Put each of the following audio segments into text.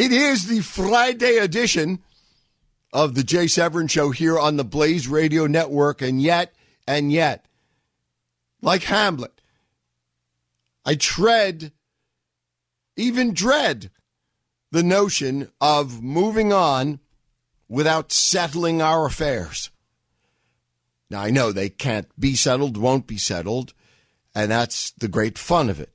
It is the Friday edition of the Jay Severin Show here on the Blaze Radio Network, and yet, and yet, like Hamlet, I tread, even dread, the notion of moving on without settling our affairs. Now, I know they can't be settled, won't be settled, and that's the great fun of it.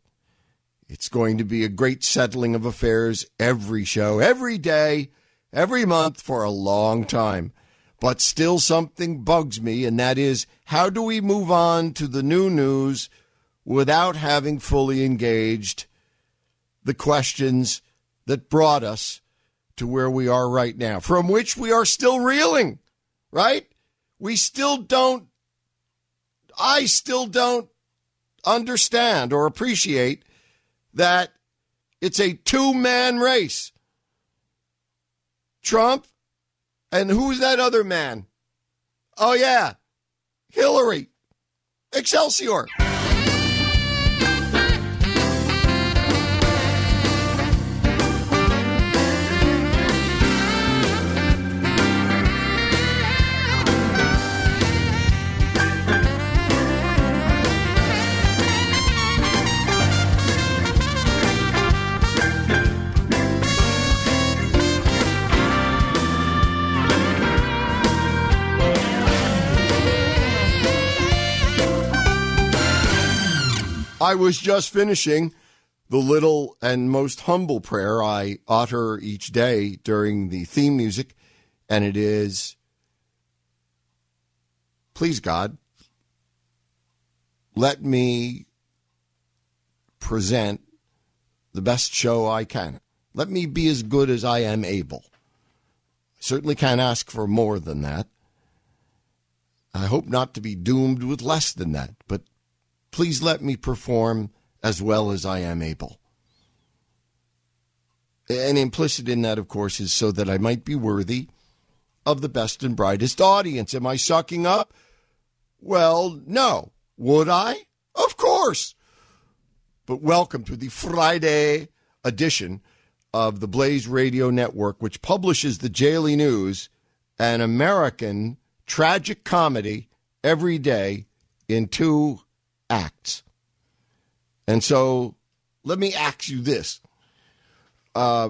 It's going to be a great settling of affairs every show, every day, every month for a long time. But still, something bugs me, and that is how do we move on to the new news without having fully engaged the questions that brought us to where we are right now, from which we are still reeling, right? We still don't, I still don't understand or appreciate that it's a two man race. Trump and who's that other man? Oh, yeah, Hillary. Excelsior. I was just finishing the little and most humble prayer I utter each day during the theme music, and it is Please, God, let me present the best show I can. Let me be as good as I am able. I certainly can't ask for more than that. I hope not to be doomed with less than that, but Please let me perform as well as I am able. And implicit in that, of course, is so that I might be worthy of the best and brightest audience. Am I sucking up? Well, no. Would I? Of course. But welcome to the Friday edition of the Blaze Radio Network, which publishes the Daily News, an American tragic comedy every day in two acts. And so let me ask you this. Uh,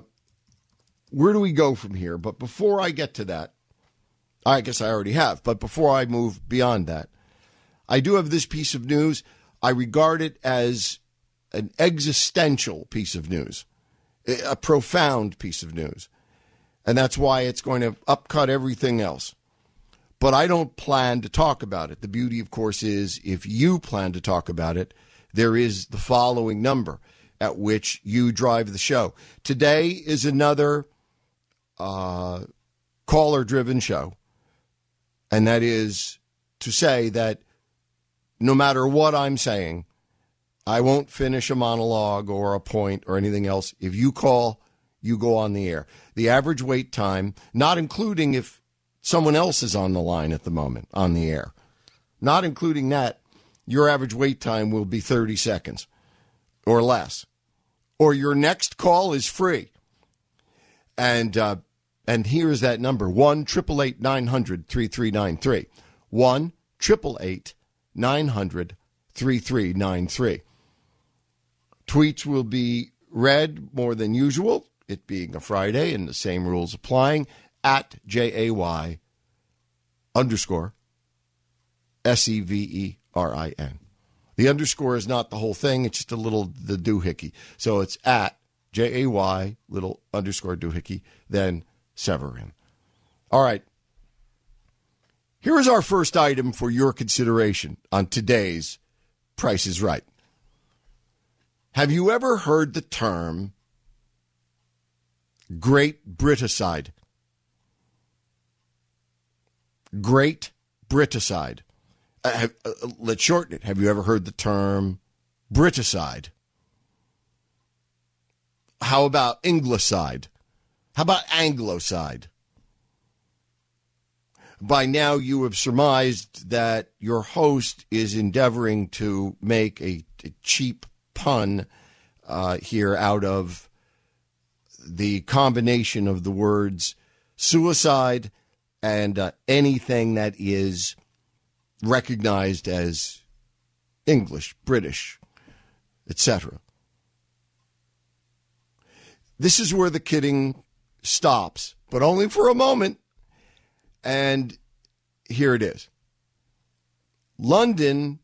where do we go from here? But before I get to that, I guess I already have, but before I move beyond that, I do have this piece of news. I regard it as an existential piece of news, a profound piece of news. And that's why it's going to upcut everything else but I don't plan to talk about it. The beauty, of course, is if you plan to talk about it, there is the following number at which you drive the show. Today is another uh, caller driven show, and that is to say that no matter what I'm saying, I won't finish a monologue or a point or anything else. If you call, you go on the air. The average wait time, not including if someone else is on the line at the moment on the air. Not including that, your average wait time will be 30 seconds or less. Or your next call is free. And uh, and here's that number 1 888 900 3393. 1 888 900 3393. Tweets will be read more than usual, it being a Friday and the same rules applying at J A Y underscore S E V E R I N. The underscore is not the whole thing, it's just a little the doohickey. So it's at J A Y little underscore doohickey, then Severin. All right. Here is our first item for your consideration on today's Price is Right. Have you ever heard the term Great Briticide? Great Briticide. Uh, have, uh, let's shorten it. Have you ever heard the term Briticide? How about Anglicide? How about Anglocide? By now, you have surmised that your host is endeavoring to make a, a cheap pun uh, here out of the combination of the words suicide and uh, anything that is recognized as English, British, etc. This is where the kidding stops, but only for a moment. And here it is London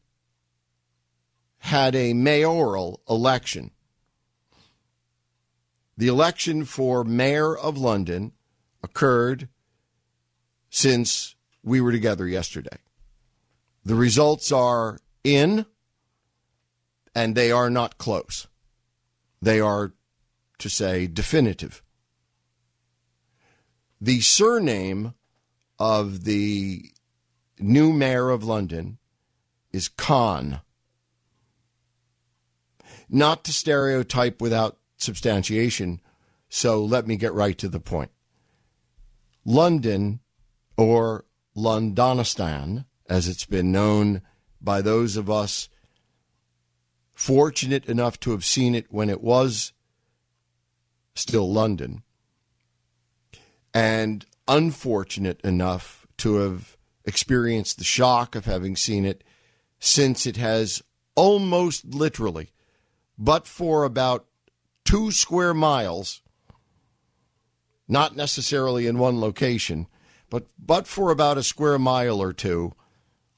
had a mayoral election. The election for mayor of London occurred since we were together yesterday. The results are in, and they are not close. They are, to say, definitive. The surname of the new mayor of London is Khan. Not to stereotype without substantiation, so let me get right to the point. London, or Londonistan, as it's been known by those of us fortunate enough to have seen it when it was still London, and unfortunate enough to have experienced the shock of having seen it since it has almost literally, but for about two square miles, not necessarily in one location, but but for about a square mile or two,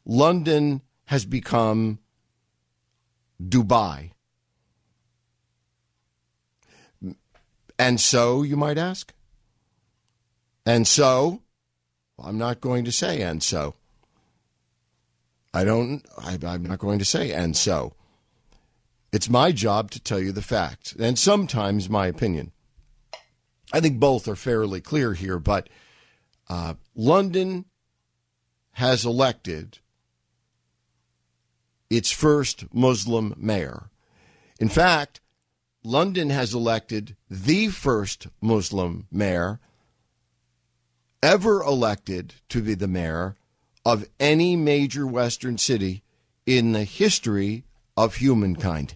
London has become Dubai. And so, you might ask? And so, I'm not going to say and so. I don't, I, I'm not going to say and so. It's my job to tell you the facts, and sometimes my opinion. I think both are fairly clear here, but uh, London has elected its first Muslim mayor. In fact, London has elected the first Muslim mayor ever elected to be the mayor of any major Western city in the history of humankind.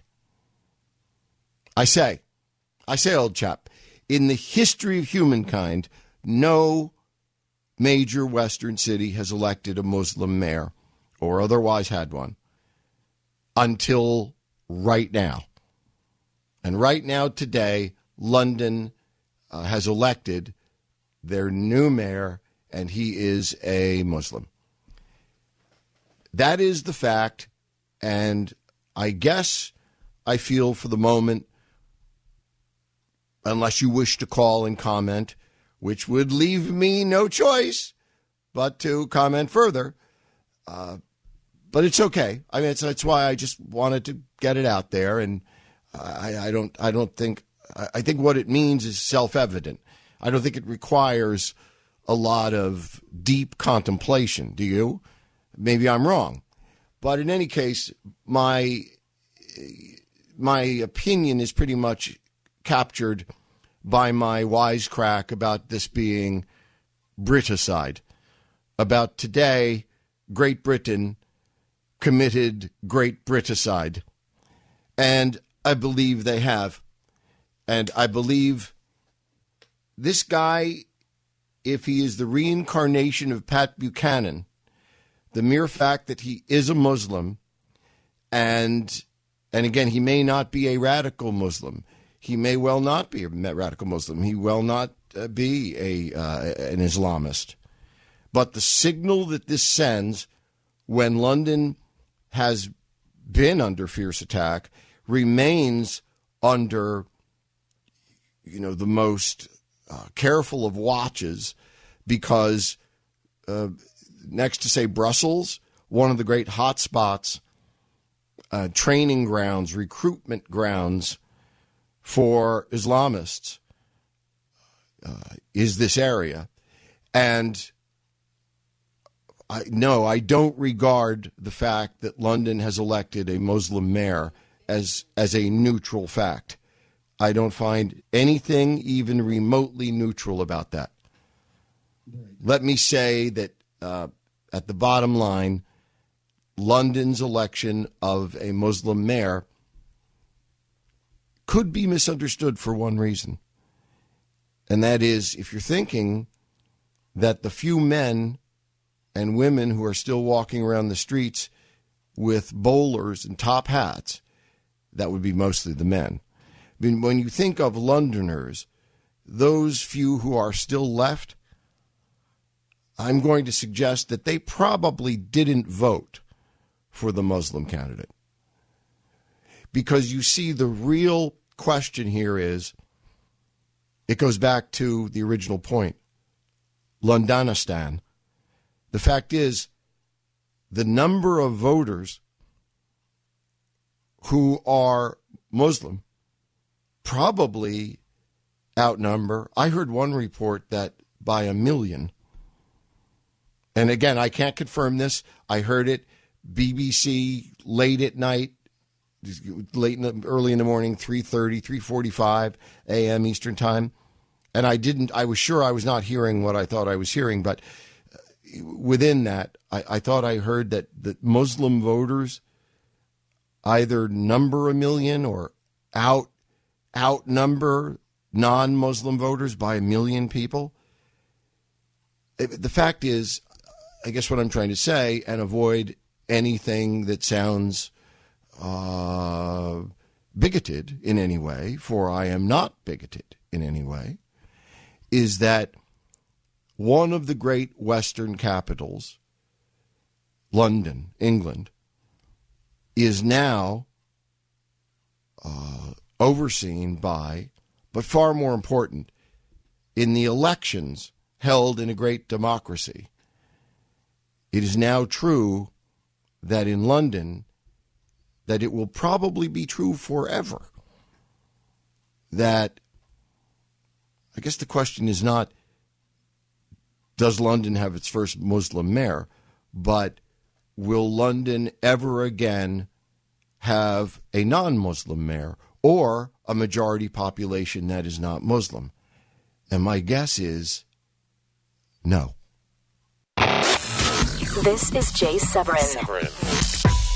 I say, I say, old chap, in the history of humankind, no major Western city has elected a Muslim mayor or otherwise had one until right now. And right now, today, London uh, has elected their new mayor, and he is a Muslim. That is the fact. And I guess I feel for the moment, unless you wish to call and comment, which would leave me no choice but to comment further. Uh, but it's okay. I mean, that's why I just wanted to get it out there, and I, I don't, I don't think, I think what it means is self-evident. I don't think it requires a lot of deep contemplation. Do you? Maybe I'm wrong, but in any case, my my opinion is pretty much captured by my wisecrack about this being Briticide. About today, Great Britain committed Great Briticide. And I believe they have. And I believe this guy, if he is the reincarnation of Pat Buchanan, the mere fact that he is a Muslim and and again he may not be a radical Muslim. He may well not be a radical Muslim. He will not uh, be a uh, an Islamist. But the signal that this sends when London has been under fierce attack remains under you know the most uh, careful of watches because uh, next to say Brussels, one of the great hotspots, uh, training grounds, recruitment grounds for Islamists uh, is this area. And I, no, I don't regard the fact that London has elected a Muslim mayor as as a neutral fact. I don't find anything even remotely neutral about that. Let me say that uh, at the bottom line, London's election of a Muslim mayor could be misunderstood for one reason. And that is if you're thinking that the few men and women who are still walking around the streets with bowlers and top hats, that would be mostly the men. I mean, when you think of Londoners, those few who are still left, I'm going to suggest that they probably didn't vote for the Muslim candidate. Because you see, the real question here is it goes back to the original point Londonistan. The fact is, the number of voters who are Muslim probably outnumber. I heard one report that by a million. And again, I can't confirm this. I heard it BBC late at night, late in the, early in the morning, 3:30, 3:45 a.m. Eastern Time. And I didn't I was sure I was not hearing what I thought I was hearing, but uh, within that, I, I thought I heard that the Muslim voters either number a million or out outnumber non-Muslim voters by a million people. The fact is, I guess what I'm trying to say, and avoid anything that sounds uh, bigoted in any way, for I am not bigoted in any way, is that one of the great Western capitals, London, England, is now uh, overseen by, but far more important, in the elections held in a great democracy. It is now true that in London, that it will probably be true forever. That I guess the question is not does London have its first Muslim mayor, but will London ever again have a non Muslim mayor or a majority population that is not Muslim? And my guess is no. This is Jay Severin, Severin.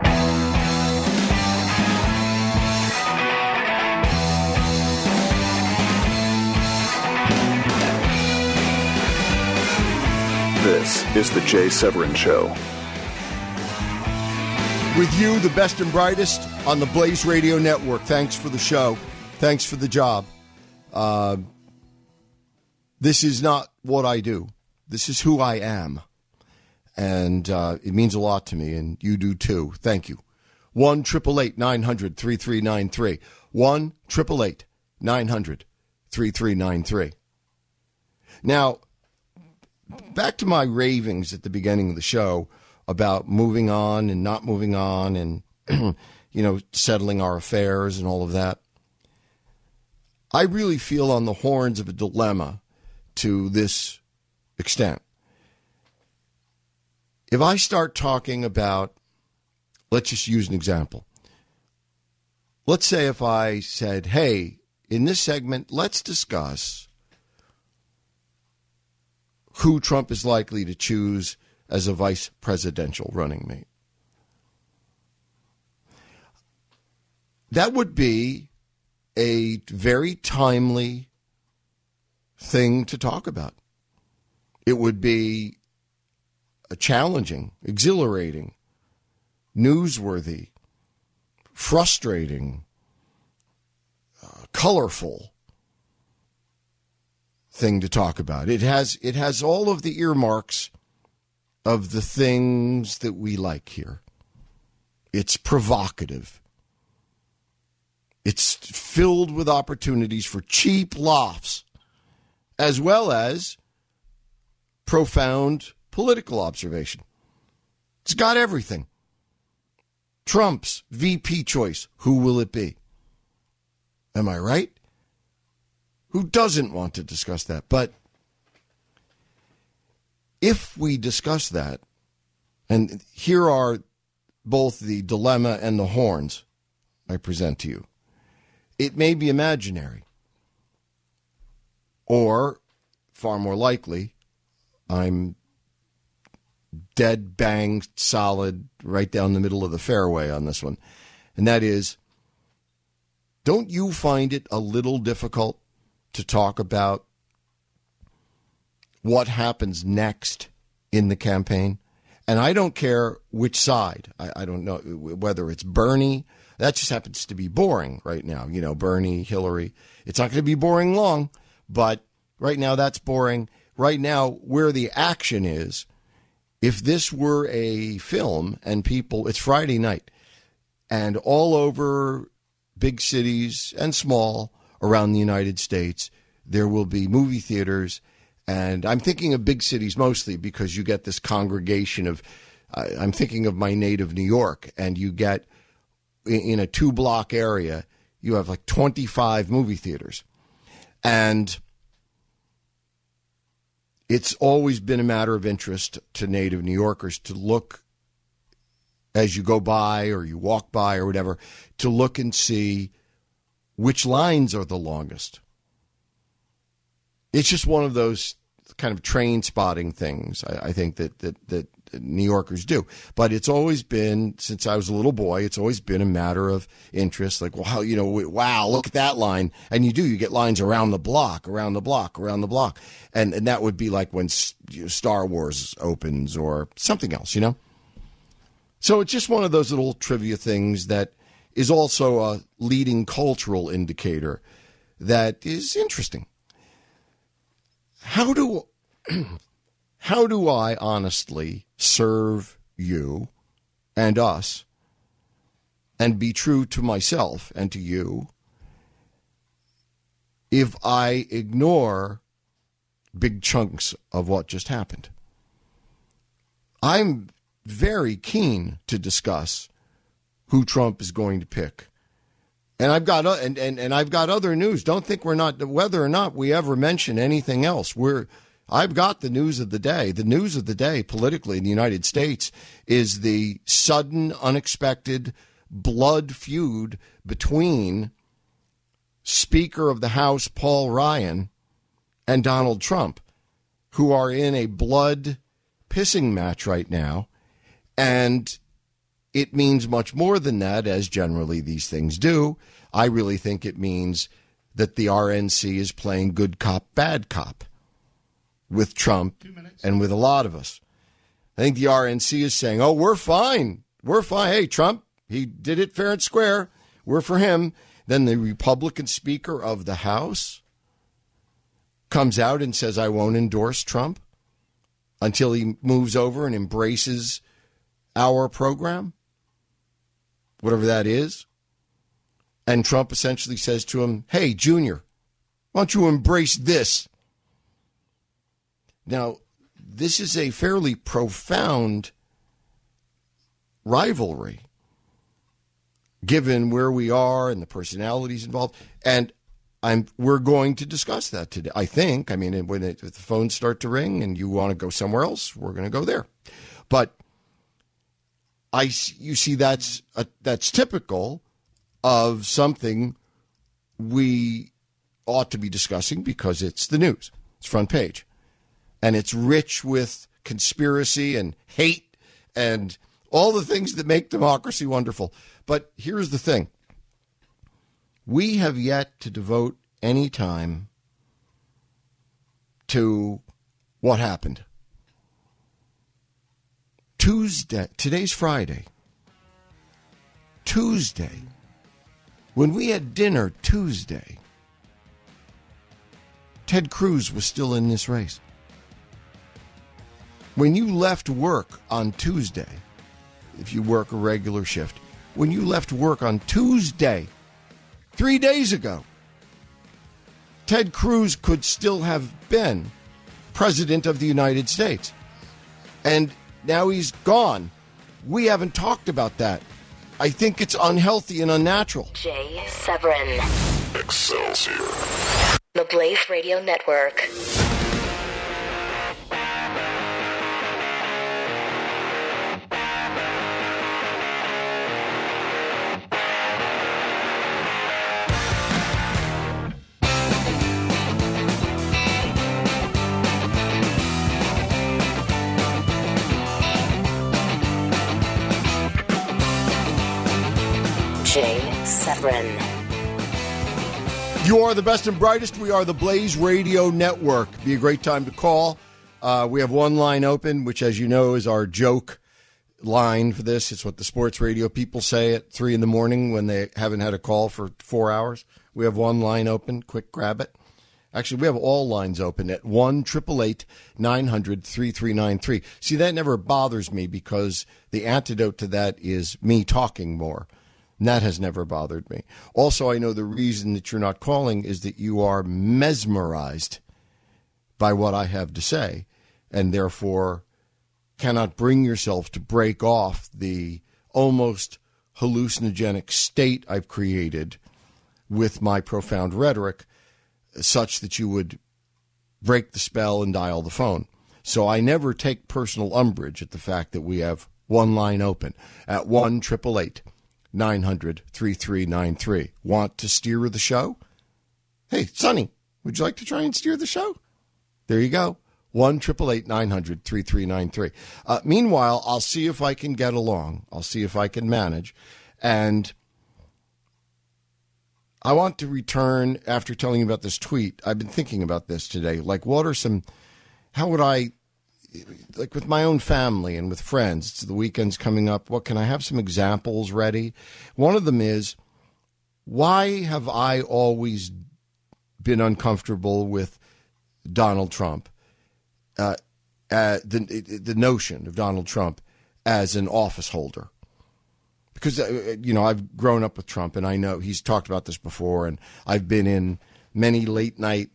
This is the Jay Severin Show. With you, the best and brightest on the Blaze Radio Network. Thanks for the show. Thanks for the job. Uh, this is not what I do. This is who I am and uh, it means a lot to me, and you do too. Thank you. One triple eight nine hundred three three nine three. One triple eight nine hundred three three nine three. Now, back to my ravings at the beginning of the show about moving on and not moving on, and you know settling our affairs and all of that. I really feel on the horns of a dilemma to this extent if I start talking about, let's just use an example. Let's say if I said, hey, in this segment, let's discuss who Trump is likely to choose as a vice presidential running mate. that would be a very timely thing to talk about. It would be a challenging, exhilarating, newsworthy, frustrating, uh, colorful thing to talk about. It has it has all of the earmarks of the things that we like here. It's provocative. It's filled with opportunities for cheap laughs as well as profound political observation. It's got everything. Trump's VP choice, who will it be? Am I right? Who doesn't want to discuss that? But if we discuss that, and here are both the dilemma and the horns I present to you, it may be imaginary. Or, far more likely, I'm dead bang solid right down the middle of the fairway on this one. And that is don't you find it a little difficult to talk about what happens next in the campaign? And I don't care which side. I, I, don't know whether it's Bernie. That just happens to be boring right now. You know, Bernie, Hillary. It's not going to be boring long, but right now that's boring. Right now, where the action is, if this were a film and people, it's Friday night, and all over big cities and small around the United States, there will be movie theaters. And I'm thinking of big cities mostly because you get this congregation of, uh, I'm thinking of my native New York, and you get in a two block area, you have like 25 movie theaters. And it's always been a matter of interest to native New Yorkers to look as you go by or you walk by or whatever, to look and see which lines are the longest. It's just one of those kind of train spotting things. I, I think that, that that New Yorkers do. But it's always been since I was a little boy. It's always been a matter of interest. Like, well, you know, wow, look at that line, and you do. You get lines around the block, around the block, around the block, and and that would be like when Star Wars opens or something else, you know. So it's just one of those little trivia things that is also a leading cultural indicator that is interesting. How do how do I honestly serve you and us and be true to myself and to you if I ignore big chunks of what just happened? I'm very keen to discuss who Trump is going to pick. And I've got and, and, and I've got other news. Don't think we're not whether or not we ever mention anything else. We're I've got the news of the day. The news of the day politically in the United States is the sudden, unexpected blood feud between Speaker of the House Paul Ryan and Donald Trump, who are in a blood pissing match right now. And it means much more than that, as generally these things do. I really think it means that the RNC is playing good cop, bad cop with Trump and with a lot of us. I think the RNC is saying, oh, we're fine. We're fine. Hey, Trump, he did it fair and square. We're for him. Then the Republican Speaker of the House comes out and says, I won't endorse Trump until he moves over and embraces our program, whatever that is. And Trump essentially says to him, Hey, Junior, why don't you embrace this? Now, this is a fairly profound rivalry given where we are and the personalities involved. And I'm we're going to discuss that today. I think. I mean, when it, the phones start to ring and you want to go somewhere else, we're going to go there. But I, you see, that's a, that's typical of something we ought to be discussing because it's the news. It's front page and it's rich with conspiracy and hate and all the things that make democracy wonderful. But here's the thing We have yet to devote any time to what happened. Tuesday, today's Friday. Tuesday, when we had dinner Tuesday, Ted Cruz was still in this race. When you left work on Tuesday, if you work a regular shift, when you left work on Tuesday, three days ago, Ted Cruz could still have been President of the United States. And now he's gone. We haven't talked about that. I think it's unhealthy and unnatural. Jay Severin, Excelsior. the Blaze Radio Network. You are the best and brightest. We are the Blaze Radio Network. Be a great time to call. Uh, we have one line open, which, as you know, is our joke line for this. It's what the sports radio people say at three in the morning when they haven't had a call for four hours. We have one line open. Quick, grab it. Actually, we have all lines open at 1 900 3393. See, that never bothers me because the antidote to that is me talking more. And that has never bothered me. Also, I know the reason that you're not calling is that you are mesmerized by what I have to say and therefore cannot bring yourself to break off the almost hallucinogenic state I've created with my profound rhetoric such that you would break the spell and dial the phone. So I never take personal umbrage at the fact that we have one line open at 1 888 900 3393. Want to steer the show? Hey, Sonny, would you like to try and steer the show? There you go. 1 900 3393. Uh, meanwhile, I'll see if I can get along. I'll see if I can manage. And I want to return after telling you about this tweet. I've been thinking about this today. Like, what are some, how would I, like with my own family and with friends, it's the weekend's coming up. What can I have some examples ready? One of them is, why have I always been uncomfortable with Donald Trump? Uh, uh, the the notion of Donald Trump as an office holder, because uh, you know I've grown up with Trump and I know he's talked about this before, and I've been in many late night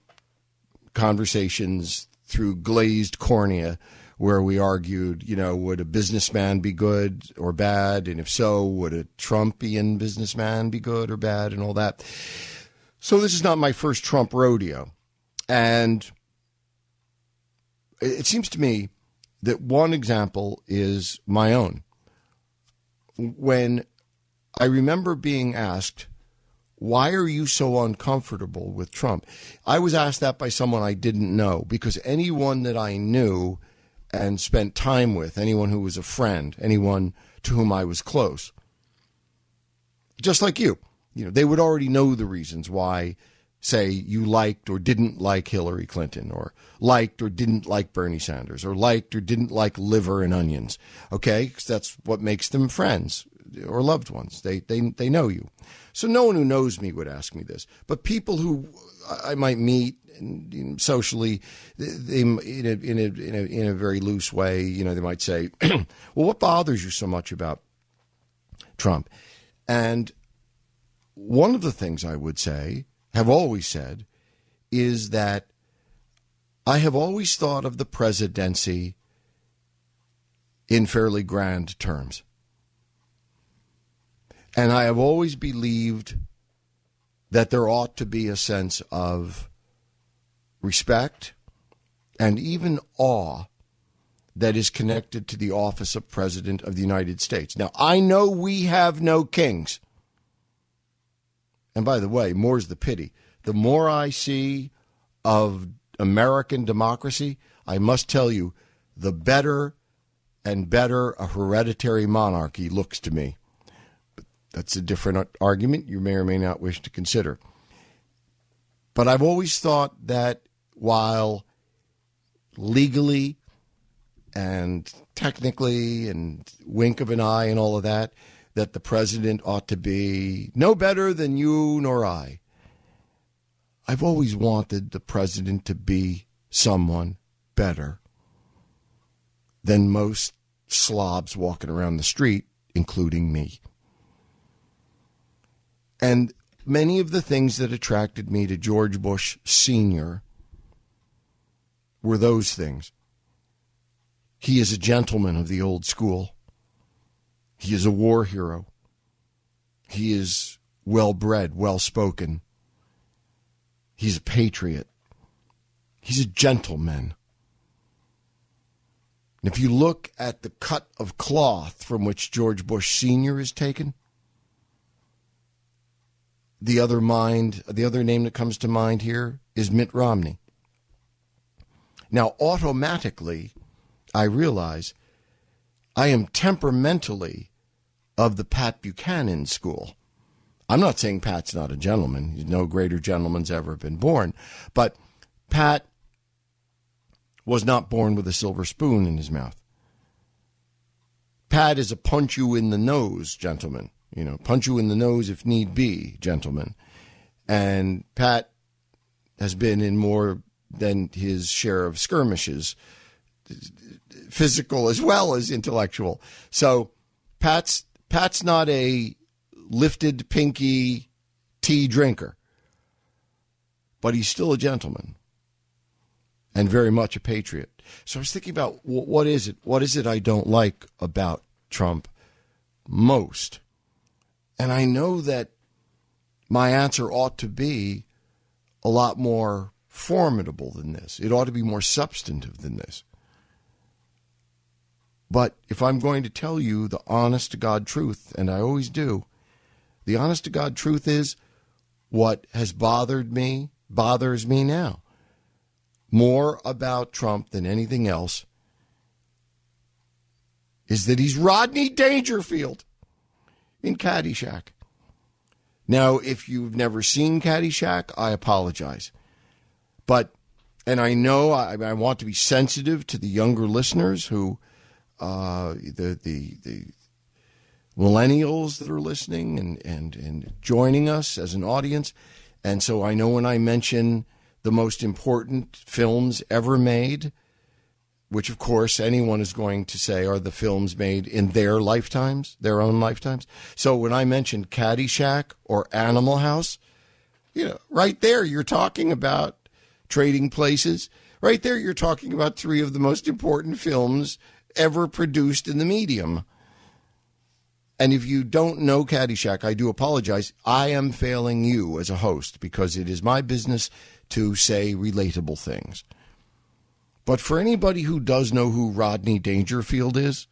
conversations through glazed cornea where we argued, you know, would a businessman be good or bad, and if so, would a Trumpian businessman be good or bad, and all that. So this is not my first Trump rodeo, and it seems to me that one example is my own. When I remember being asked, why are you so uncomfortable with Trump? I was asked that by someone I didn't know because anyone that I knew and spent time with, anyone who was a friend, anyone to whom I was close, just like you, you know, they would already know the reasons why say you liked or didn't like Hillary Clinton or liked or didn't like Bernie Sanders or liked or didn't like liver and onions. Okay? 'Cause that's what makes them friends or loved ones. They, they, they know you. So no one who knows me would ask me this. But people who I might meet socially, they, in, a, in, a, in, a, in a very loose way, you know, they might say, well, what bothers you so much about Trump? And one of the things I would say have always said is that I have always thought of the presidency in fairly grand terms. And I have always believed that there ought to be a sense of respect and even awe that is connected to the office of President of the United States. Now, I know we have no kings. And by the way, more's the pity. The more I see of American democracy, I must tell you, the better and better a hereditary monarchy looks to me. That's a different argument you may or may not wish to consider. But I've always thought that while legally and technically and wink of an eye and all of that, that the president ought to be no better than you nor I. I've always wanted the president to be someone better than most slobs walking around the street, including me. And many of the things that attracted me to George Bush Sr. were those things. He is a gentleman of the old school. He is a war hero. He is well bred, well spoken. He's a patriot. He's a gentleman. And if you look at the cut of cloth from which George Bush Sr. is taken, the other mind, the other name that comes to mind here is Mitt Romney. Now, automatically, I realize I am temperamentally of the Pat Buchanan school. I'm not saying Pat's not a gentleman. No greater gentleman's ever been born. But Pat was not born with a silver spoon in his mouth. Pat is a punch you in the nose gentleman. You know, punch you in the nose if need be, gentlemen. And Pat has been in more than his share of skirmishes, physical as well as intellectual. So Pat's Pat's not a lifted pinky tea drinker, but he's still a gentleman and very much a patriot. So I was thinking about what is it? What is it I don't like about Trump most? And I know that my answer ought to be a lot more formidable than this. It ought to be more substantive than this. But if I'm going to tell you the honest to God truth, and I always do, the honest to God truth is what has bothered me bothers me now. More about Trump than anything else is that he's Rodney Dangerfield in Caddyshack. Now, if you've never seen Caddyshack, I apologize. But, and I know I, I want to be sensitive to the younger listeners who, uh, the, the, the millennials that are listening and, and, and joining us as an audience. And so I know when I mention the most important films ever made, which of course anyone is going to say are the films made in their lifetimes, their own lifetimes. So when I mentioned Caddyshack or Animal House, you know, right there you're talking about trading places. Right there you're talking about three of the most important films ever produced in the medium. And if you don't know Caddyshack, I do apologize. I am failing you as a host because it is my business to say relatable things. But for anybody who does know who Rodney Dangerfield is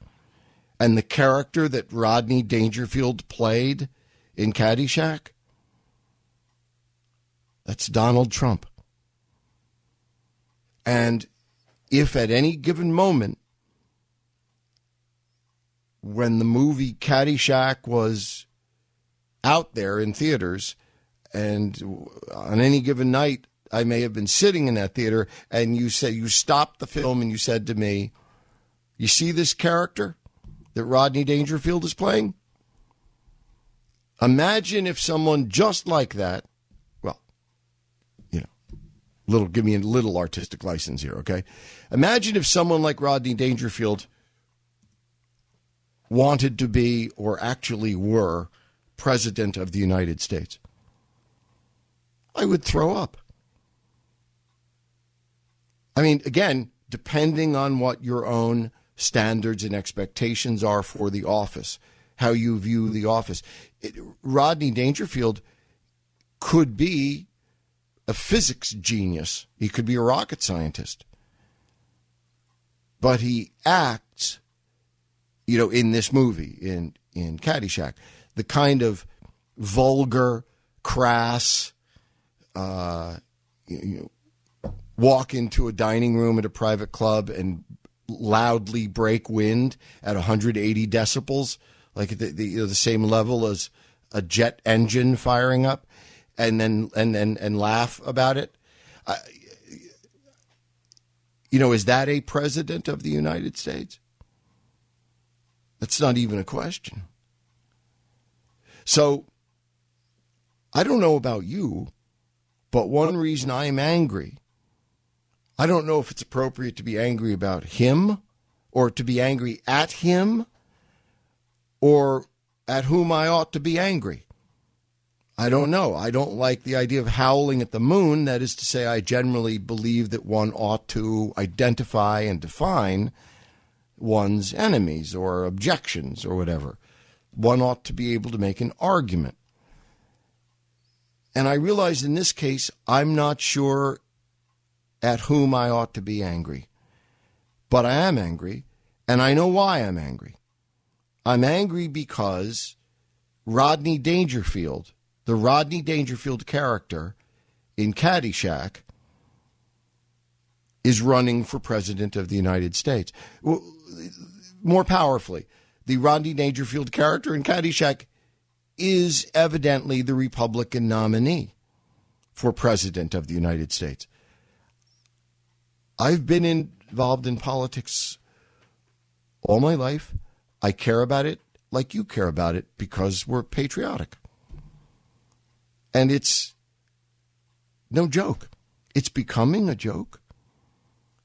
and the character that Rodney Dangerfield played in Caddyshack, that's Donald Trump. And if at any given moment, when the movie Caddyshack was out there in theaters, and on any given night, I may have been sitting in that theater and you said you stopped the film and you said to me, "You see this character that Rodney Dangerfield is playing? Imagine if someone just like that, well, you know, little give me a little artistic license here, okay? Imagine if someone like Rodney Dangerfield wanted to be or actually were president of the United States. I would throw up. I mean, again, depending on what your own standards and expectations are for the office, how you view the office. It, Rodney Dangerfield could be a physics genius, he could be a rocket scientist. But he acts, you know, in this movie, in, in Caddyshack, the kind of vulgar, crass, uh, you know, walk into a dining room at a private club and loudly break wind at 180 decibels, like the, the, you know, the same level as a jet engine firing up and then and and, and laugh about it. You know, is that a president of the United States? That's not even a question. So I don't know about you, but one reason I am angry, I don't know if it's appropriate to be angry about him or to be angry at him or at whom I ought to be angry. I don't know. I don't like the idea of howling at the moon. That is to say, I generally believe that one ought to identify and define one's enemies or objections or whatever. One ought to be able to make an argument. And I realize in this case, I'm not sure at whom I ought to be angry. But I am angry, and I know why I'm angry. I'm angry because Rodney Dangerfield the Rodney Dangerfield character in Caddyshack is running for president of the United States. More powerfully, the Rodney Dangerfield character in Caddyshack is evidently the Republican nominee for president of the United States. I've been involved in politics all my life. I care about it like you care about it because we're patriotic. And it's no joke. It's becoming a joke.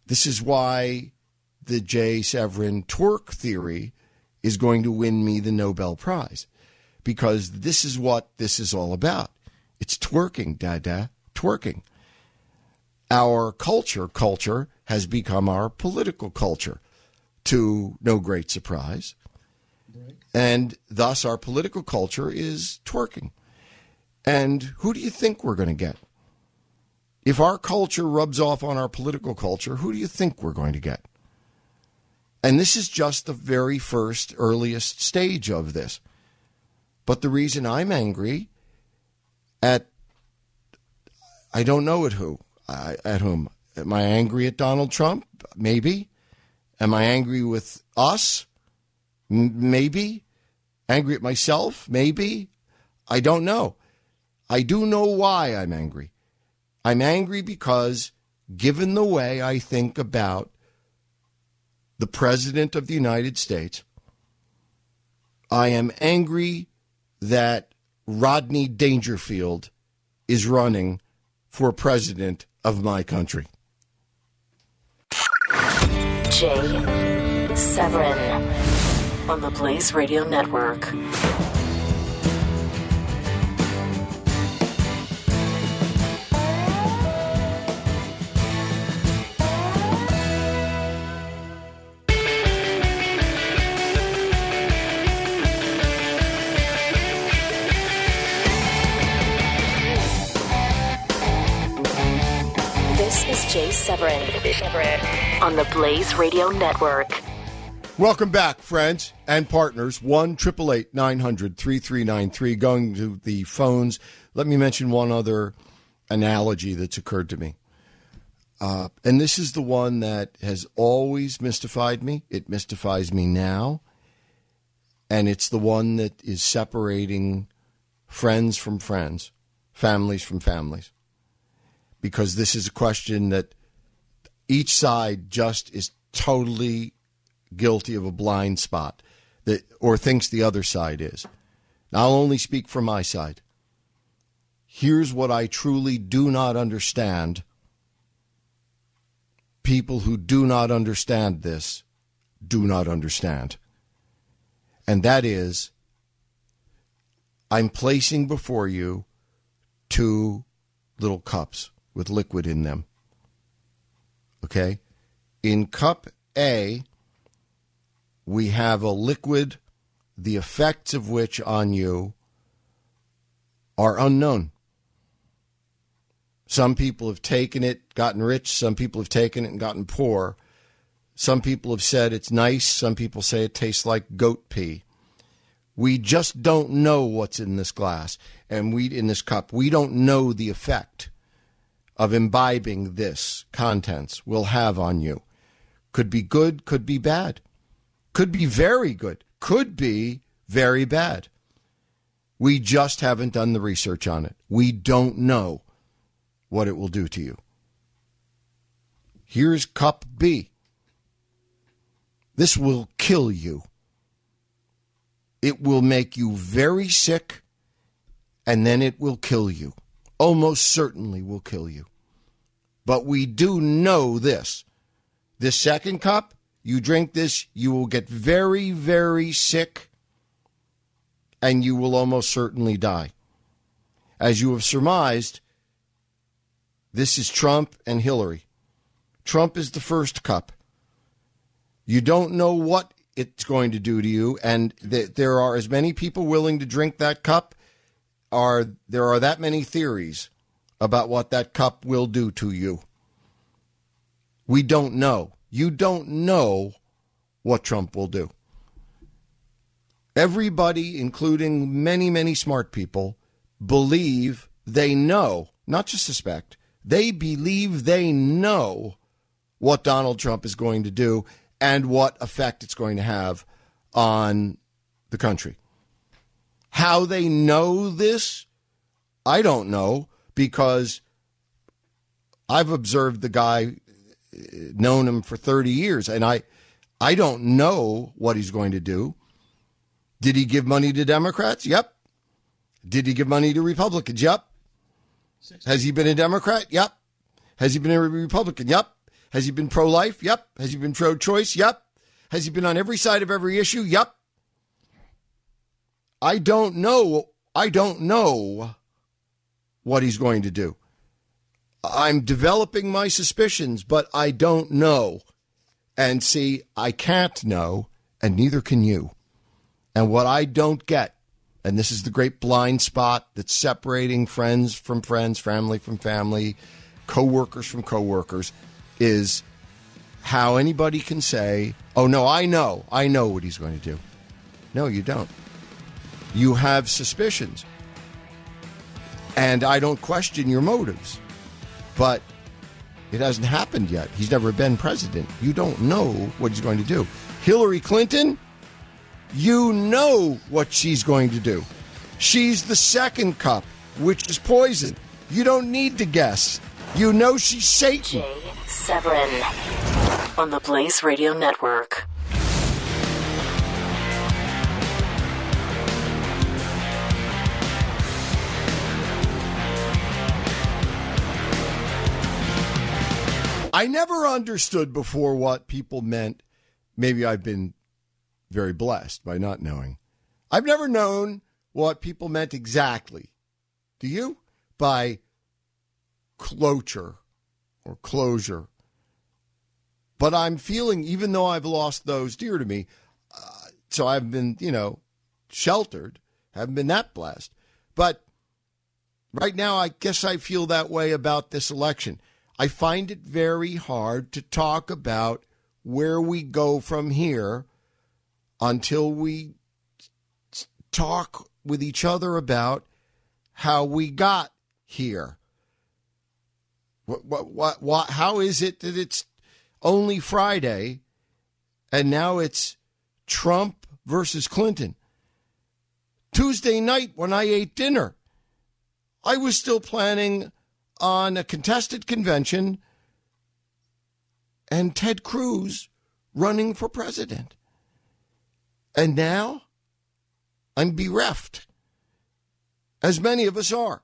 This is why the Jay Severin twerk theory is going to win me the Nobel Prize. Because this is what this is all about. It's twerking, dada, twerking. Our culture, culture, has become our political culture, to no great surprise. And thus, our political culture is twerking. And who do you think we're going to get? If our culture rubs off on our political culture, who do you think we're going to get? And this is just the very first, earliest stage of this. But the reason I'm angry at, I don't know at who, Uh, at whom. Am I angry at Donald Trump? Maybe. Am I angry with us? Maybe. Angry at myself? Maybe. I don't know. I do know why I'm angry. I'm angry because, given the way I think about the President of the United States, I am angry that Rodney Dangerfield is running for president of my country. Jay Severin on the Blaze Radio Network. Severin on the Blaze Radio Network. Welcome back, friends and partners. 1 888 900 3393. Going to the phones. Let me mention one other analogy that's occurred to me. Uh, and this is the one that has always mystified me. It mystifies me now. And it's the one that is separating friends from friends, families from families because this is a question that each side just is totally guilty of a blind spot that or thinks the other side is. I'll only speak for my side. Here's what I truly do not understand. People who do not understand this do not understand. And that is, I'm placing before you two little cups with liquid in them. Okay? In cup A, we have a liquid, the effects of which on you are unknown. Some people have taken it, gotten rich. Some people have taken it and gotten poor. Some people have said it's nice. Some people say it tastes like goat pee. We just don't know what's in this glass and we in this cup. We don't know the effect of imbibing this contents will have on you. Could be good, could be bad, could be very good, could be very bad. We just haven't done the research on it. We don't know what it will do to you. Here's Cup B. This will kill you. It will make you very sick, and then it will kill you. Almost certainly will kill you. But we do know this. This second cup, you drink this, you will get very, very sick, and you will almost certainly die. As you have surmised, this is Trump and Hillary. Trump is the first cup. You don't know what it's going to do to you, and th- there are as many people willing to drink that cup. Are there are that many theories about what that cup will do to you? We don't know. You don't know what Trump will do. Everybody, including many, many smart people, believe they know, not just suspect, they believe they know what Donald Trump is going to do and what effect it's going to have on the country. How they know this, I don't know because I've observed the guy, uh, known him for 30 years, and I, I don't know what he's going to do. Did he give money to Democrats? Yep. Did he give money to Republicans? Yep. Has he been a Democrat? Yep. Has he been a Republican? Yep. Has he been pro life? Yep. Has he been pro choice? Yep. Has he been on every side of every issue? Yep. I don't know. I don't know what he's going to do. I'm developing my suspicions, but I don't know. And see, I can't know, and neither can you. And what I don't get, and this is the great blind spot that's separating friends from friends, family from family, coworkers from coworkers, is how anybody can say, "Oh no, I know. I know what he's going to do." No, you don't. You have suspicions. And I don't question your motives. But it hasn't happened yet. He's never been president. You don't know what he's going to do. Hillary Clinton, you know what she's going to do. She's the second cup, which is poison. You don't need to guess. You know she's Satan. Jay Severin on the Blaze Radio Network. I never understood before what people meant. Maybe I've been very blessed by not knowing. I've never known what people meant exactly. Do you? By closure or closure. But I'm feeling, even though I've lost those dear to me, uh, so I've been, you know, sheltered, haven't been that blessed. But right now, I guess I feel that way about this election. I find it very hard to talk about where we go from here until we talk with each other about how we got here. What, what, what, what, how is it that it's only Friday and now it's Trump versus Clinton? Tuesday night when I ate dinner, I was still planning on a contested convention and Ted Cruz running for president. And now I'm bereft, as many of us are.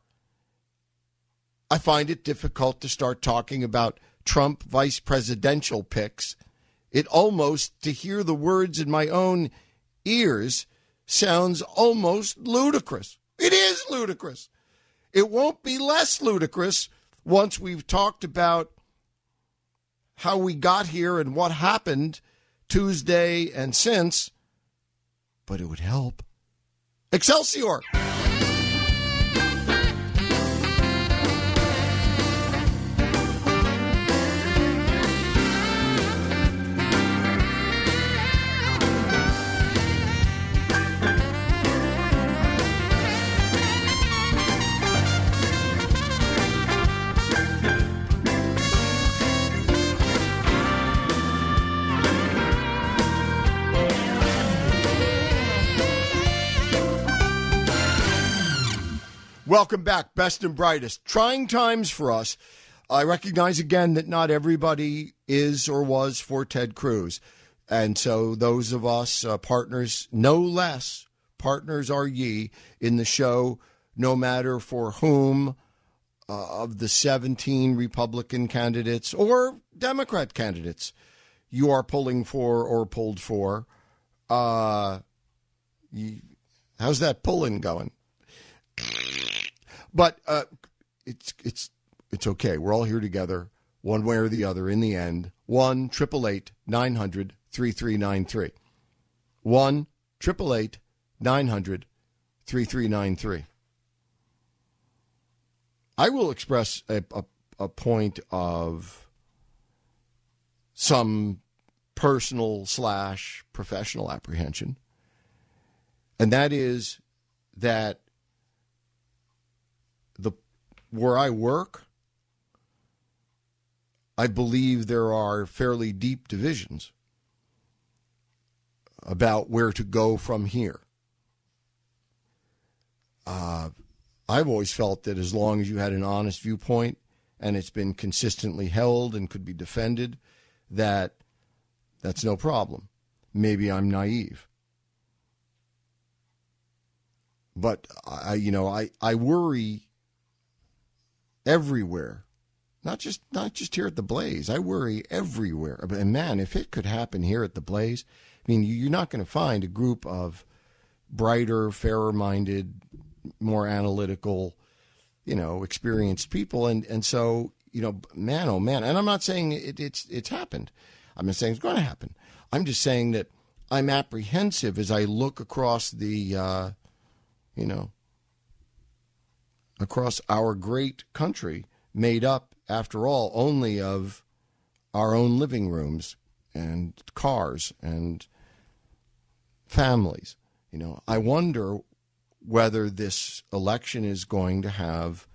I find it difficult to start talking about Trump vice presidential picks. It almost, to hear the words in my own ears, sounds almost ludicrous. It is ludicrous. It won't be less ludicrous once we've talked about how we got here and what happened Tuesday and since, but it would help. Excelsior! Welcome back, best and brightest. Trying times for us. I recognize again that not everybody is or was for Ted Cruz. And so those of us uh, partners, no less, partners are ye in the show, no matter for whom uh, of the 17 Republican candidates or Democrat candidates you are pulling for or pulled for. Uh, you, how's that pulling going? But uh, it's it's it's okay. We're all here together, one way or the other. In the end, one triple eight nine hundred three three nine three. One triple eight nine hundred three three nine three. I will express a, a, a point of some personal slash professional apprehension, and that is that where I work, I believe there are fairly deep divisions about where to go from here. Uh, I've always felt that as long as you had an honest viewpoint and it's been consistently held and could be defended, that that's no problem. Maybe I'm naive. But I you know, I, I worry everywhere. Not just not just here at the Blaze. I worry everywhere. And man, if it could happen here at the Blaze, I mean, you're not going to find a group of brighter, fairer minded, more analytical, you know, experienced people. And, and so, you know, man, oh man. And I'm not saying it, it's, it's happened. I'm not saying it's going to happen. I'm just saying that I'm apprehensive as I look across the, uh, you know, across our great country, made up, after all, only of our own living rooms and cars and families. You know, I wonder whether this election is going to have,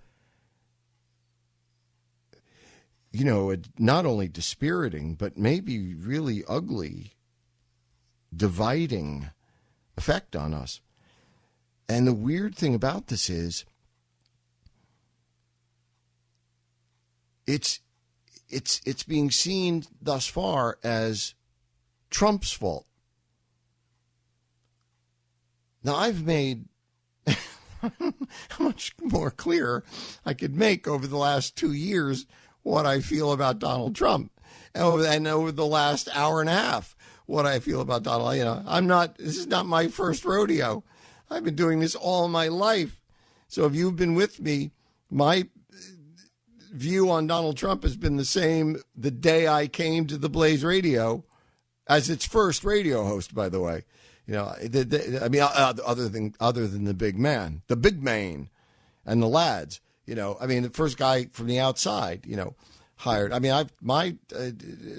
you know, a, not only dispiriting, but maybe really ugly, dividing effect on us. And the weird thing about this is, it's it's it's being seen thus far as Trump's fault. Now, I've made how much more clear I could make over the last two years what I feel about Donald Trump, and over the last hour and a half what I feel about Donald. You know, I'm not. This is not my first rodeo. I've been doing this all my life. So if you've been with me, my view on Donald Trump has been the same the day I came to the Blaze Radio as its first radio host, by the way. You know, the, the, I mean, other than other than the big man, the big man, and the lads. You know, I mean, the first guy from the outside. You know, hired. I mean, I've my uh,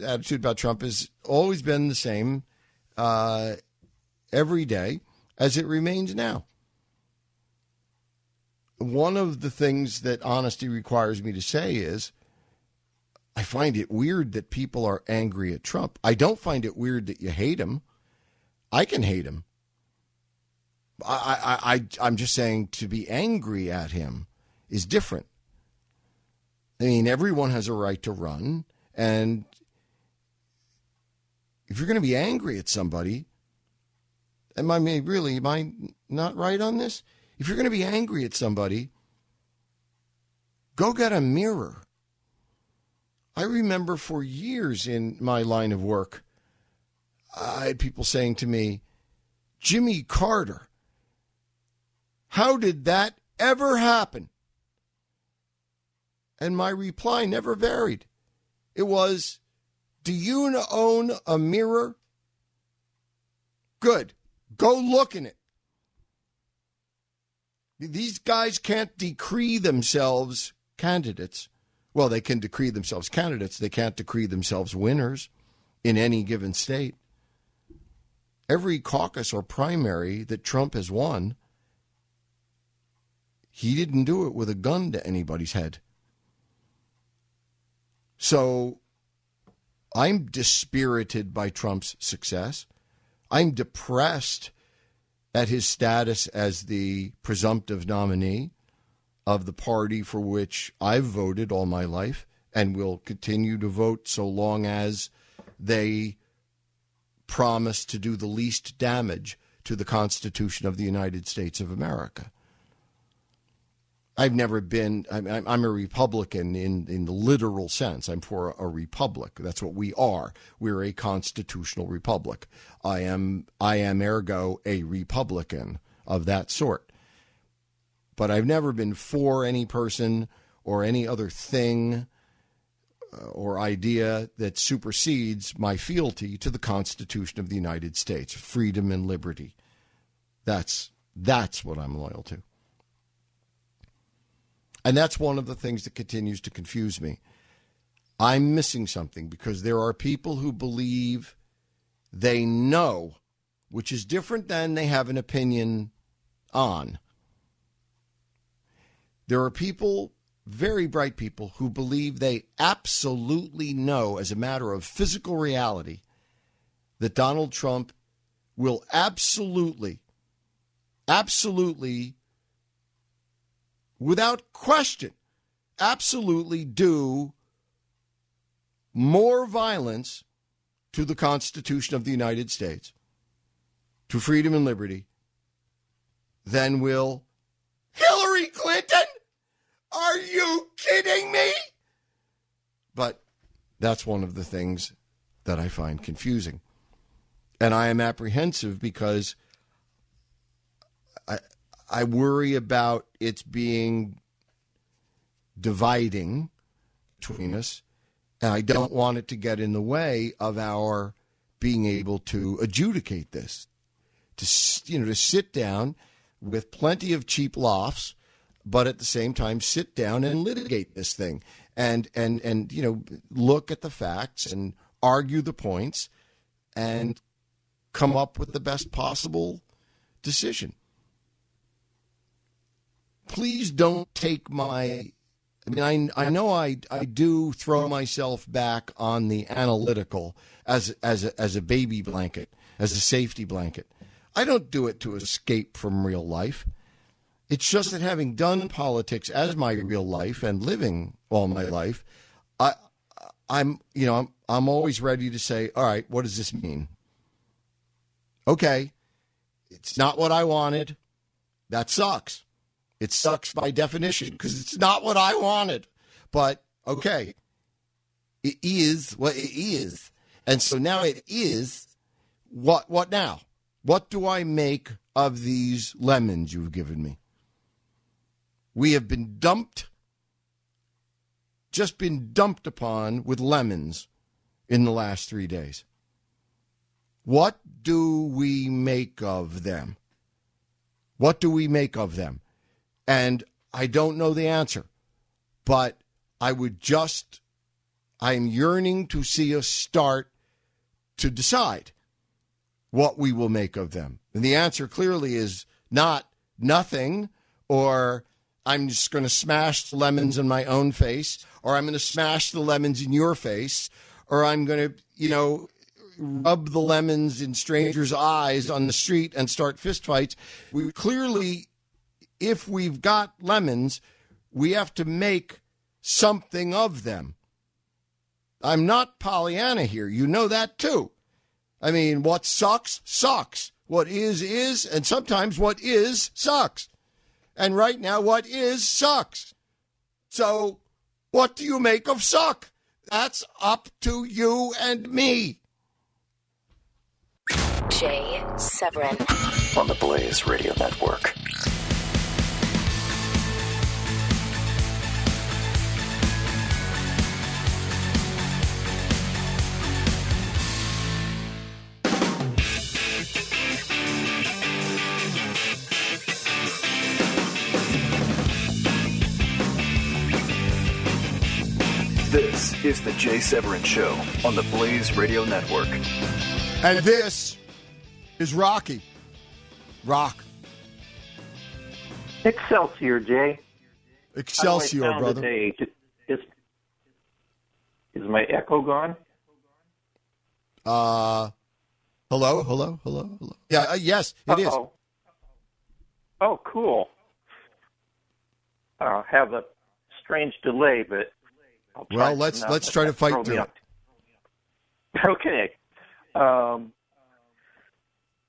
attitude about Trump has always been the same uh, every day as it remains now. One of the things that honesty requires me to say is I find it weird that people are angry at Trump. I don't find it weird that you hate him. I can hate him. I, I, I, I'm just saying to be angry at him is different. I mean, everyone has a right to run. And if you're going to be angry at somebody, am I really, am I not right on this? If you're going to be angry at somebody, go get a mirror. I remember for years in my line of work, I had people saying to me, Jimmy Carter, how did that ever happen? And my reply never varied. It was, Do you own a mirror? Good. Go look in it. These guys can't decree themselves candidates. Well, they can decree themselves candidates. They can't decree themselves winners in any given state every caucus or primary that Trump has won, he didn't do it with a gun to anybody's head. So I'm dispirited by Trump's success. I'm depressed at his status as the presumptive nominee. of the party for which I've voted all my life and will continue to vote so long as they promise to do the least damage to the Constitution of the United States of America. I've never been, I'm, I'm, a Republican in, in the literal sense. I'm for a, a republic. That's what we are. We're a constitutional republic. I am, I am ergo a Republican of that sort. But I've never been for any person or any other thing uh, or idea that supersedes my fealty to the Constitution of the United States, freedom and liberty. That's that's what I'm loyal to. And that's one of the things that continues to confuse me. I'm missing something because there are people who believe they know, which is different than they have an opinion on. There are people, very bright people, who believe they absolutely know, as a matter of physical reality, that Donald Trump will absolutely, absolutely without question, absolutely do more violence to the Constitution of the United States, to freedom and liberty, than will Hillary Clinton? Are you kidding me? But that's one of the things that I find confusing. And I am apprehensive because I worry about its being dividing between us, and I don't want it to get in the way of our being able to adjudicate this. To you know, to sit down with plenty of cheap lofts, but at the same time sit down and litigate this thing, and and and you know, look at the facts and argue the points, and come up with the best possible decision please don't take my. I mean, I, I know I, I do throw myself back on the analytical as as a, as a baby blanket, as a safety blanket. I don't do it to escape from real life. It's just that having done politics as my real life and living all my life, I I'm you know I'm I'm always ready to say, all right, what does this mean? Okay, it's not what I wanted. That sucks. It sucks by definition because it's not what I wanted. But okay, it is what it is. And so now it is what what now? What do I make of these lemons you've given me? We have been dumped just been dumped upon with lemons in the last 3 days. What do we make of them? What do we make of them? And I don't know the answer, but I would just, I'm yearning to see us start to decide what we will make of them. And the answer clearly is not nothing or I'm just going to smash the lemons in my own face or I'm going to smash the lemons in your face or I'm going to, you know, rub the lemons in strangers' eyes on the street and start fistfights. We clearly if we've got lemons, we have to make something of them. I'm not Pollyanna here. You know that too. I mean, what sucks, sucks. What is, is, and sometimes what is, sucks. And right now, what is, sucks. So, what do you make of suck? That's up to you and me. Jay Severin on the Blaze Radio Network. This is the Jay Severin Show on the Blaze Radio Network. And this is Rocky. Rock. Excelsior, Jay. Excelsior, brother. Today. Is, is my echo gone? Uh, hello, hello, hello, hello. Yeah, uh, yes, it Uh-oh. is. Oh, cool. uh, have a strange delay, but I'll Well, let's let's try to fight through it. Okay. Um,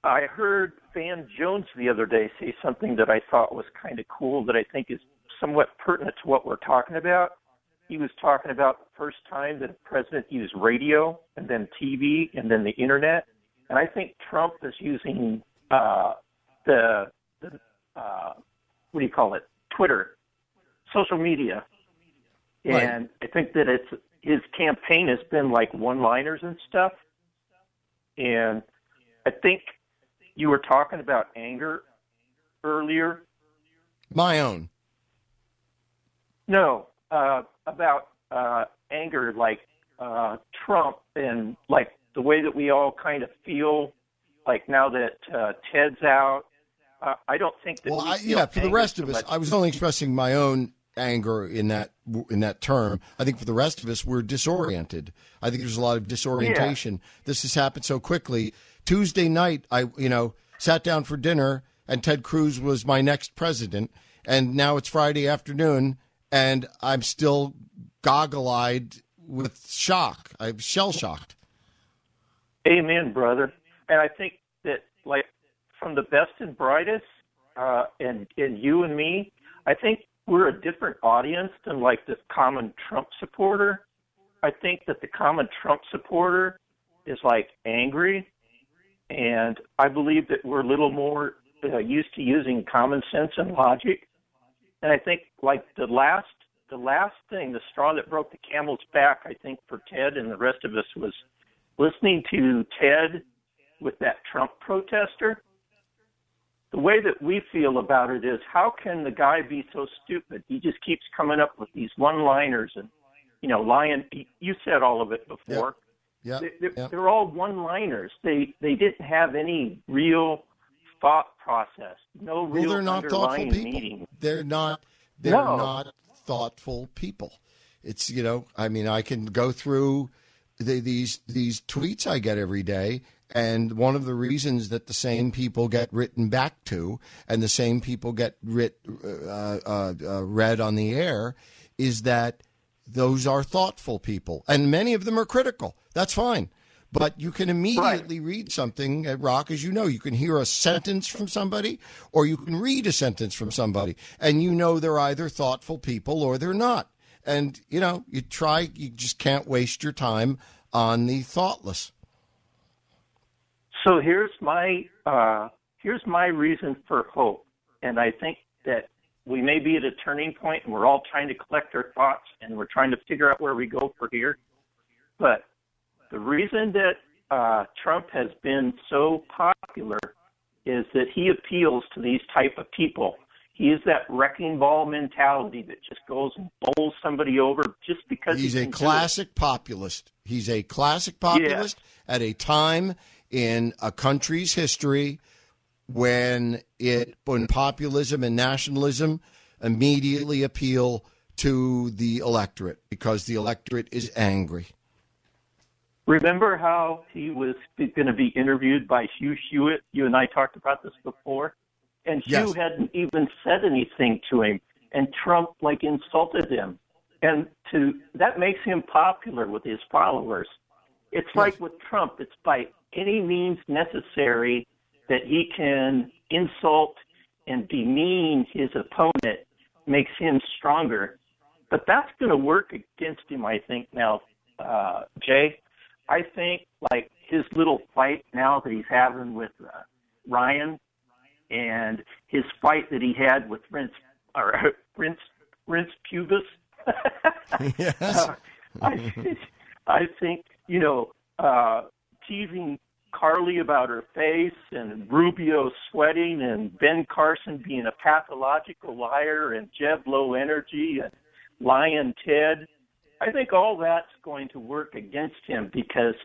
I heard Van Jones the other day say something that I thought was kind of cool that I think is somewhat pertinent to what we're talking about. He was talking about the first time that a president used radio and then TV and then the internet. And I think Trump is using uh, the, the uh, what do you call it? Twitter, social media. Right. And I think that it's his campaign has been like one-liners and stuff. And I think you were talking about anger earlier. My own. No, uh, about uh, anger, like uh, Trump, and like the way that we all kind of feel, like now that uh, Ted's out. Uh, I don't think that. Well, we I, yeah, for the rest so of us, much. I was only expressing my own anger in that in that term. I think for the rest of us, we're disoriented. I think there's a lot of disorientation. This has happened so quickly. Tuesday night, I you know sat down for dinner, and Ted Cruz was my next president, and now it's Friday afternoon, and I'm still goggle-eyed with shock. I'm shell shocked. Amen, brother. And I think that, like, from the best and brightest, uh, and and you and me, I think we're a different audience than like the common Trump supporter. I think that the common Trump supporter is like angry, and I believe that we're a little more uh, used to using common sense and logic. And I think like the last the last thing, the straw that broke the camel's back, I think for Ted and the rest of us was listening to Ted with that Trump protester. The way that we feel about it is how can the guy be so stupid? He just keeps coming up with these one liners and, you know, lying. You said all of it before. Yeah, They- They're, yeah. they're all one-liners. They they didn't have any real thought process. No real Well, they're not thoughtful underlying people. meaning. They're not. They're No. not thoughtful people. It's you know. I mean, I can go through the, these these tweets I get every day, and one of the reasons that the same people get written back to, and the same people get writ, uh, uh, uh, read on the air, is that those are thoughtful people, and many of them are critical. That's fine. But you can immediately read something at Rock, as you know. You can hear a sentence from somebody, or you can read a sentence from somebody, and you know they're either thoughtful people or they're not. And, you know, you try, you just can't waste your time on the thoughtless. So here's my uh, here's my reason for hope, and I think that we may be at a turning point, and we're all trying to collect our thoughts, and we're trying to figure out where we go from here. But the reason that uh, Trump has been so popular is that he appeals to these type of people. He is that wrecking ball mentality that just goes and bowls somebody over just because He's he a can do it. classic populist. He's a classic populist at a time in a country's history when it when populism and nationalism immediately appeal to the electorate because the electorate is angry. Remember how he was going to be interviewed by Hugh Hewitt? You and I talked about this before. And Hugh hadn't even said anything to him. And Trump, like, insulted him. And to that makes him popular with his followers. It's like with Trump, it's by any means necessary that he can insult and demean his opponent makes him stronger. But that's going to work against him, I think, now, uh, Jay. I think like his little fight now that he's having with uh, Ryan, and his fight that he had with Prince or Prince Prince Pubis. Yes. Uh, I think, I think you know uh, teasing Carly about her face and Rubio sweating and Ben Carson being a pathological liar and Jeb low energy and lying Ted. I think all that's going to work against him because,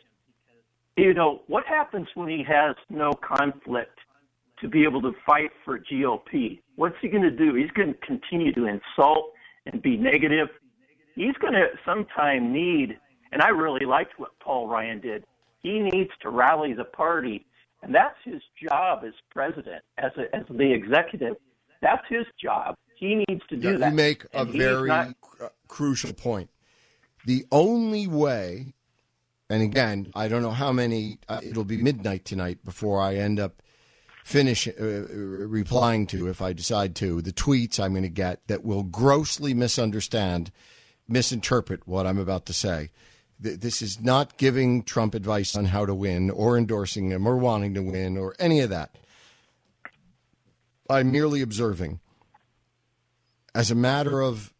you know, what happens when he has no conflict to be able to fight for GOP? What's he going to do? He's going to continue to insult and be negative. He's going to sometime need, and I really liked what Paul Ryan did. He needs to rally the party, and that's his job as president, as a, as the executive. That's his job. He needs to do you that. You make a very not- crucial point. The only way, and again, I don't know how many. Uh, it'll be midnight tonight before I end up finish uh, replying to, if I decide to, the tweets I'm going to get that will grossly misunderstand, misinterpret what I'm about to say. Th- This is not giving Trump advice on how to win, or endorsing him, or wanting to win, or any of that. I'm merely observing as a matter of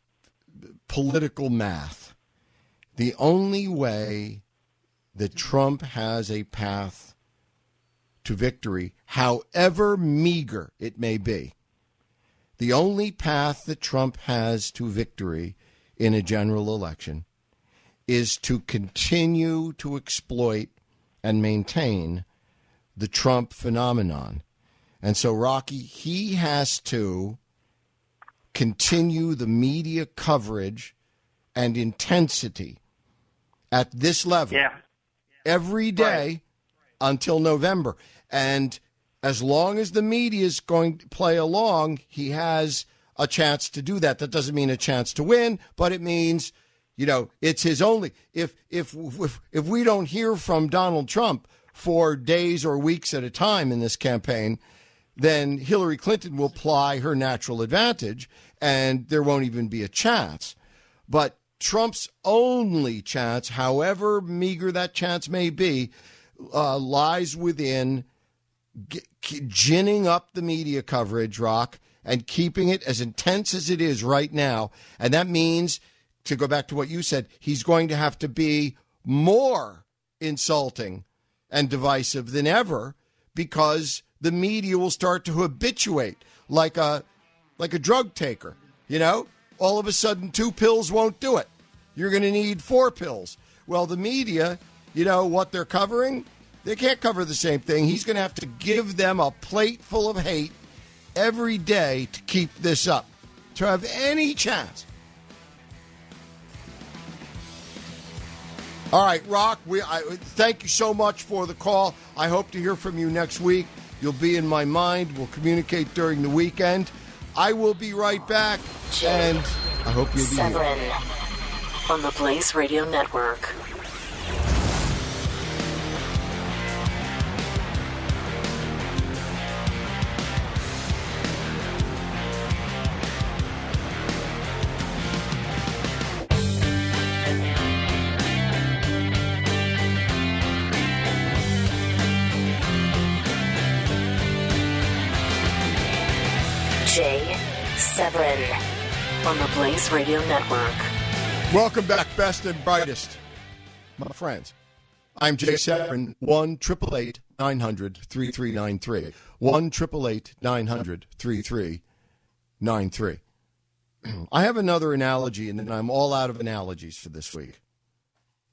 political math, the only way that Trump has a path to victory, however meager it may be, the only path that Trump has to victory in a general election is to continue to exploit and maintain the Trump phenomenon. And so, Rocky, he has to continue the media coverage and intensity at this level Yeah. every day until November. And as long as the media is going to play along, he has a chance to do that. That doesn't mean a chance to win, but it means, you know, it's his only. If if if if we don't hear from Donald Trump for days or weeks at a time in this campaign, then Hillary Clinton will ply her natural advantage, and there won't even be a chance. But Trump's only chance, however meager that chance may be, uh, lies within g- ginning up the media coverage, Rock, and keeping it as intense as it is right now. And that means, to go back to what you said, he's going to have to be more insulting and divisive than ever because the media will start to habituate like a like a drug taker. You know, all of a sudden two pills won't do it. You're going to need four pills. Well, the media, you know what they're covering? They can't cover the same thing. He's going to have to give them a plate full of hate every day to keep this up, to have any chance. All right, Rock. We I, thank you so much for the call. I hope to hear from you next week. You'll be in my mind. We'll communicate during the weekend. I will be right back, and I hope you'll be here. On the Blaze Radio Network. Blaze Radio Network. Welcome back, best and brightest, my friends. I'm Jay Severin, 1 888 900 3393. 1 888 900 3393. I have another analogy, and then I'm all out of analogies for this week,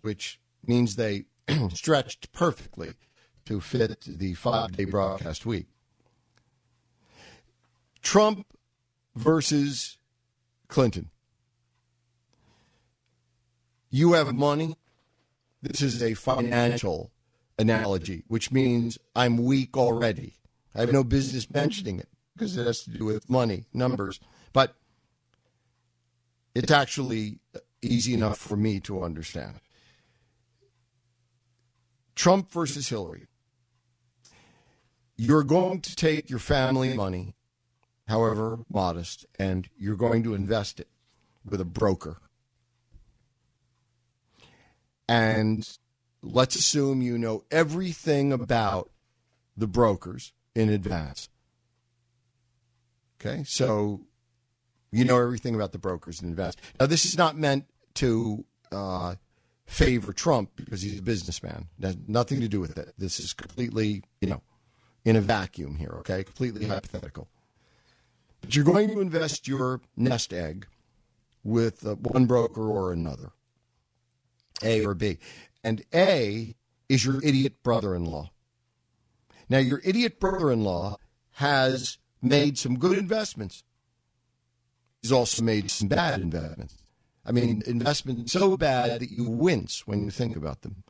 which means they stretched perfectly to fit the five day broadcast week. Trump versus Clinton. You have money. This is a financial analogy, which means I'm weak already. I have no business mentioning it because it has to do with money, numbers. But it's actually easy enough for me to understand. Trump versus Hillary. You're going to take your family money, however modest, and you're going to invest it with a broker. And let's assume you know everything about the brokers in advance. Okay, so you know everything about the brokers in advance. Now, this is not meant to uh, favor Trump because he's a businessman. Nothing to do with it. This is completely, you know, in a vacuum here, okay? Completely hypothetical. But you're going to invest your nest egg with uh, one broker or another, A or B. And A is your idiot brother in law. Now, your idiot brother in law has made some good investments. He's also made some bad investments. I mean, investments so bad that you wince when you think about them.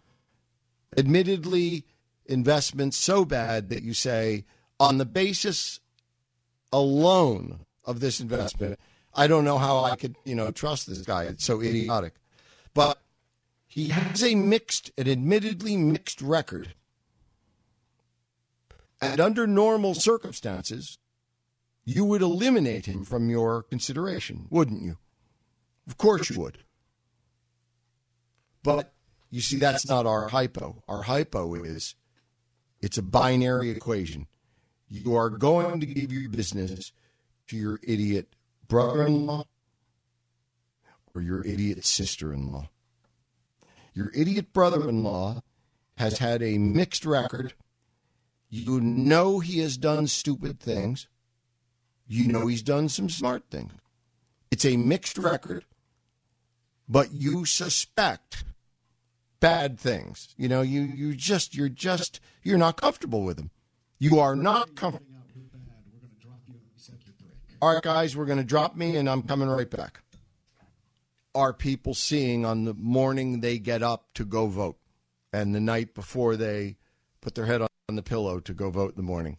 Admittedly, investments so bad that you say, on the basis alone of this investment. I don't know how I could, you know, trust this guy. It's so idiotic. But he has a mixed, an admittedly mixed record. And under normal circumstances, you would eliminate him from your consideration, wouldn't you? Of course you would. But you see, that's not our hypo. Our hypo is it's a binary equation. You are going to give your business to your idiot brother in law or your idiot sister in law. Your idiot brother in law has had a mixed record. You know he has done stupid things. You know he's done some smart things. It's a mixed record, but you suspect bad things. You know, you you just you're just you're not comfortable with him. You are not comfortable. All right, guys, we're going to drop me, and I'm coming right back. Are people seeing on the morning they get up to go vote, and the night before they put their head on the pillow to go vote in the morning?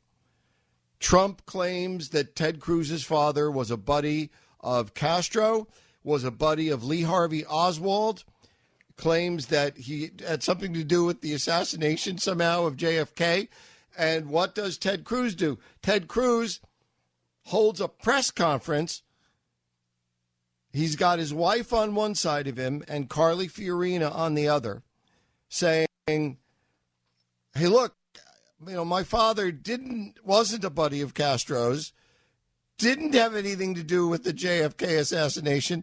Trump claims that Ted Cruz's father was a buddy of Castro, was a buddy of Lee Harvey Oswald, claims that he had something to do with the assassination somehow of JFK. And what does Ted Cruz do? Ted Cruz holds a press conference. He's got his wife on one side of him and Carly Fiorina on the other, saying, Hey, look, you know, my father didn't wasn't a buddy of Castro's, didn't have anything to do with the JFK assassination.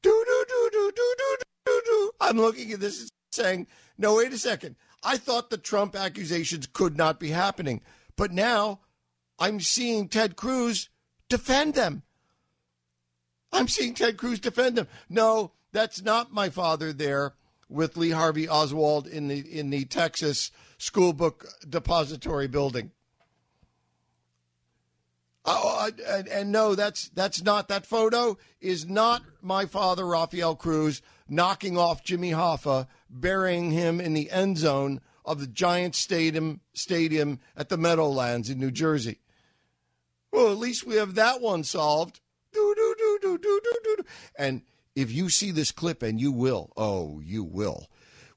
Do do do do do do do do. I'm looking at this and saying, no, wait a second. I thought the Trump accusations could not be happening, but now I'm seeing Ted Cruz defend them. I'm seeing Ted Cruz defend them. No, that's not my father there with Lee Harvey Oswald in the in the Texas school book depository building. Oh, oh and, and no, that's that's not that photo is not my father Rafael Cruz knocking off Jimmy Hoffa, burying him in the end zone of the Giant Stadium Stadium at the Meadowlands in New Jersey. Well, at least we have that one solved. And if you see this clip, and you will, oh, you will,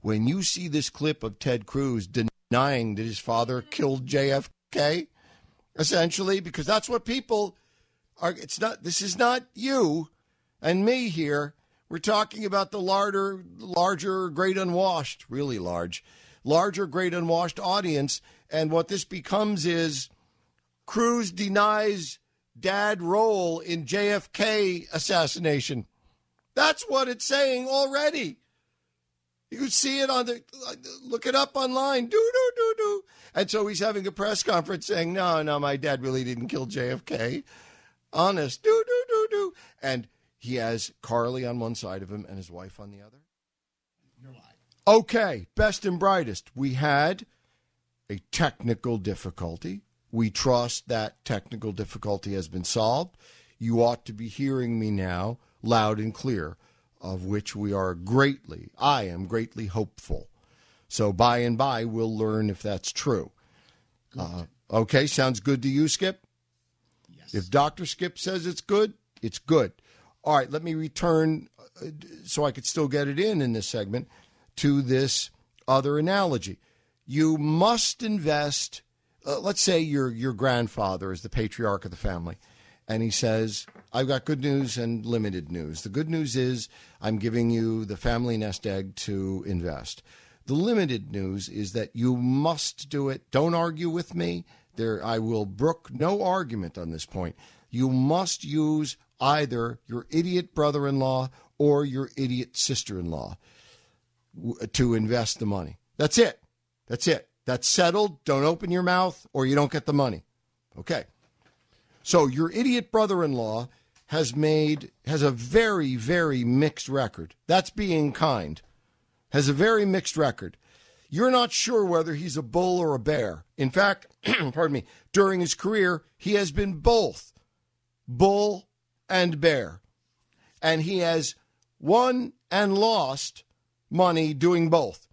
when you see this clip of Ted Cruz denying that his father killed JFK, essentially, because that's what people are. It's not. This is not you and me here. We're talking about the larger, larger, great unwashed, really large, larger, great unwashed audience. And what this becomes is Cruz denies dad role in JFK assassination. That's what it's saying already. You can see it on the look it up online. Do do do do. And so he's having a press conference saying, "No, no, my dad really didn't kill JFK." Honest. Do do do do. And he has Carly on one side of him and his wife on the other. You're lying. Okay, best and brightest. We had a technical difficulty. We trust that technical difficulty has been solved. You ought to be hearing me now loud and clear, of which we are greatly, I am greatly hopeful. So by and by, we'll learn if that's true. Uh, okay, sounds good to you, Skip? Yes. If Dr. Skip says it's good, it's good. All right, let me return uh, so I could still get it in in this segment to this other analogy. You must invest uh, let's say your your grandfather is the patriarch of the family, and he says, "I've got good news and limited news. The good news is I'm giving you the family nest egg to invest. The limited news is that you must do it. Don't argue with me. There, I will brook no argument on this point. You must use either your idiot brother-in-law or your idiot sister-in-law to invest the money. That's it. That's it. That's settled. Don't open your mouth or you don't get the money. Okay. So your idiot brother in law has made, has a very, very mixed record. That's being kind. Has a very mixed record. You're not sure whether he's a bull or a bear. In fact, pardon me, during his career, he has been both bull and bear. And he has won and lost money doing both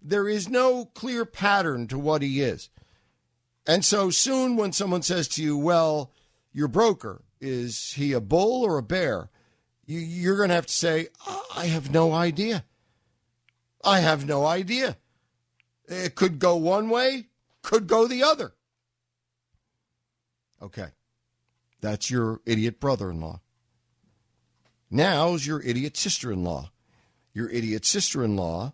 there is no clear pattern to what he is. And so soon when someone says to you, well, your broker, Is he a bull or a bear? You, you're going to have to say, I have no idea. I have no idea. It could go one way, could go the other. Okay. That's your idiot brother in law. Now's your idiot sister in law. Your idiot sister in law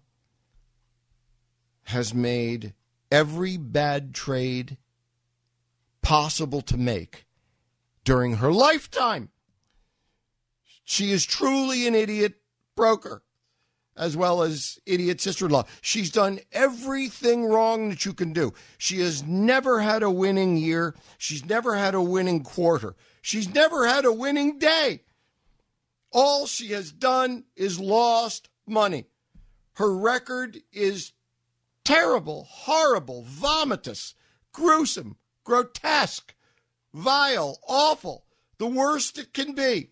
has made every bad trade possible to make during her lifetime. She is truly an idiot broker as well as idiot sister in law. She's done everything wrong that you can do. She has never had a winning year. She's never had a winning quarter. She's never had a winning day. All she has done is lost money. Her record is terrible, horrible, vomitous, gruesome, grotesque, vile, awful, the worst it can be.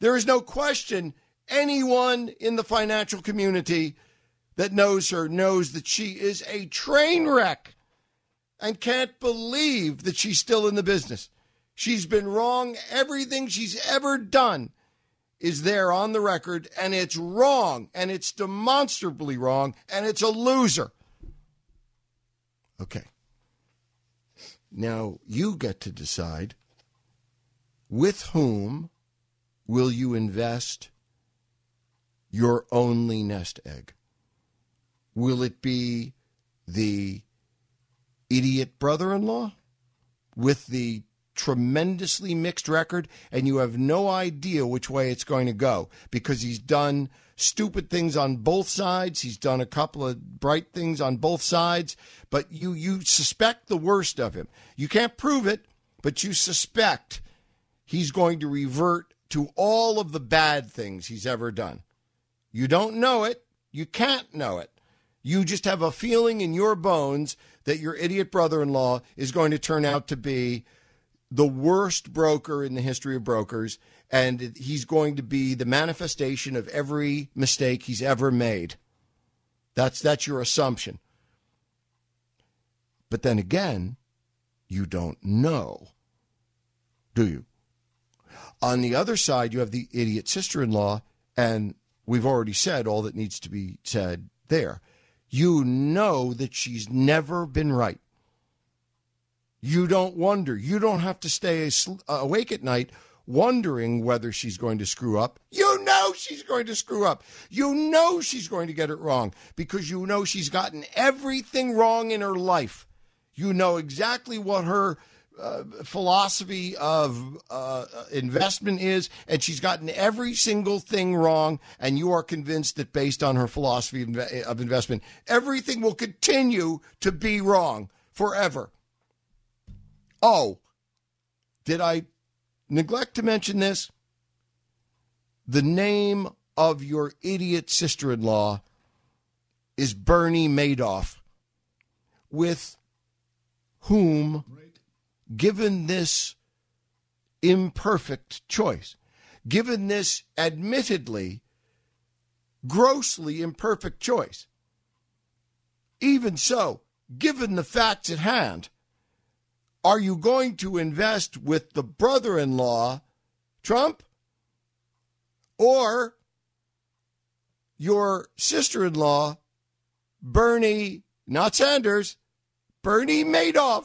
There is no question anyone in the financial community that knows her knows that she is a train wreck and can't believe that she's still in the business. She's been wrong. Everything she's ever done is there on the record, and it's wrong, and it's demonstrably wrong, and it's a loser. Okay. Now you get to decide with whom will you invest your only nest egg? Will it be the idiot brother in law with the tremendously mixed record and you have no idea which way it's going to go because he's done stupid things on both sides he's done a couple of bright things on both sides but you you suspect the worst of him you can't prove it but you suspect he's going to revert to all of the bad things he's ever done you don't know it. You can't know it. You just have a feeling in your bones that your idiot brother in law is going to turn out to be the worst broker in the history of brokers, and he's going to be the manifestation of every mistake he's ever made. That's, that's your assumption. But then again, you don't know, do you? On the other side, you have the idiot sister in law, and We've already said all that needs to be said there. You know that she's never been right. You don't wonder. You don't have to stay awake at night wondering whether she's going to screw up. You know she's going to screw up. You know she's going to get it wrong because you know she's gotten everything wrong in her life. You know exactly what her uh, philosophy of uh, investment is, and she's gotten every single thing wrong. And you are convinced that based on her philosophy of investment, everything will continue to be wrong forever. Oh, did I neglect to mention this? The name of your idiot sister in law is Bernie Madoff, with whom given this imperfect choice, given this admittedly grossly imperfect choice, even so, given the facts at hand, are you going to invest with the brother in law, Trump, or your sister in law, Bernie, not Sanders, Bernie Madoff?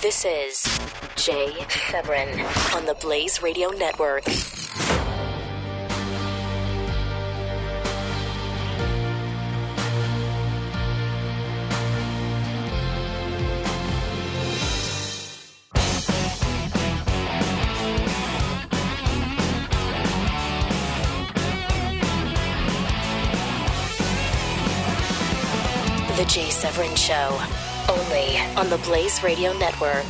This is Jay Severin on the Blaze Radio Network. Jay Severin Show only on the Blaze Radio Network.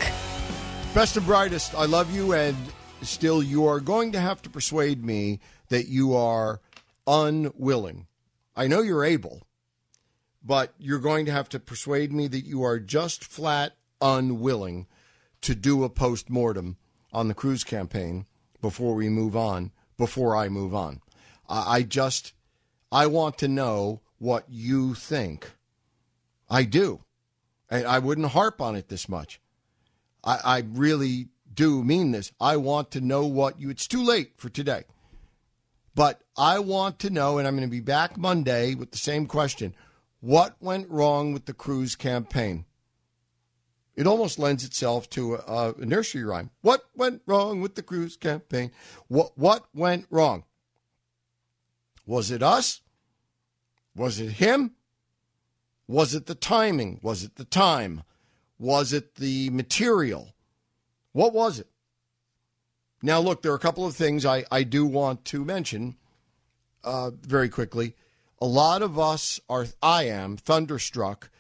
Best and brightest, I love you, and still you are going to have to persuade me that you are unwilling. I know you're able, but you're going to have to persuade me that you are just flat unwilling to do a post mortem on the Cruz campaign before we move on, before I move on. I just, I want to know what you think. I do. And I wouldn't harp on it this much. I, I really do mean this. I want to know what you, it's too late for today. But I want to know, and I'm going to be back Monday with the same question what went wrong with the Cruz campaign? It almost lends itself to a, a nursery rhyme. What went wrong with the Cruz campaign? What, what went wrong? Was it us? Was it him? Was it the timing? Was it the time? Was it the material? What was it? Now, look, there are a couple of things I, I do want to mention uh, very quickly. A lot of us are, I am, thunderstruck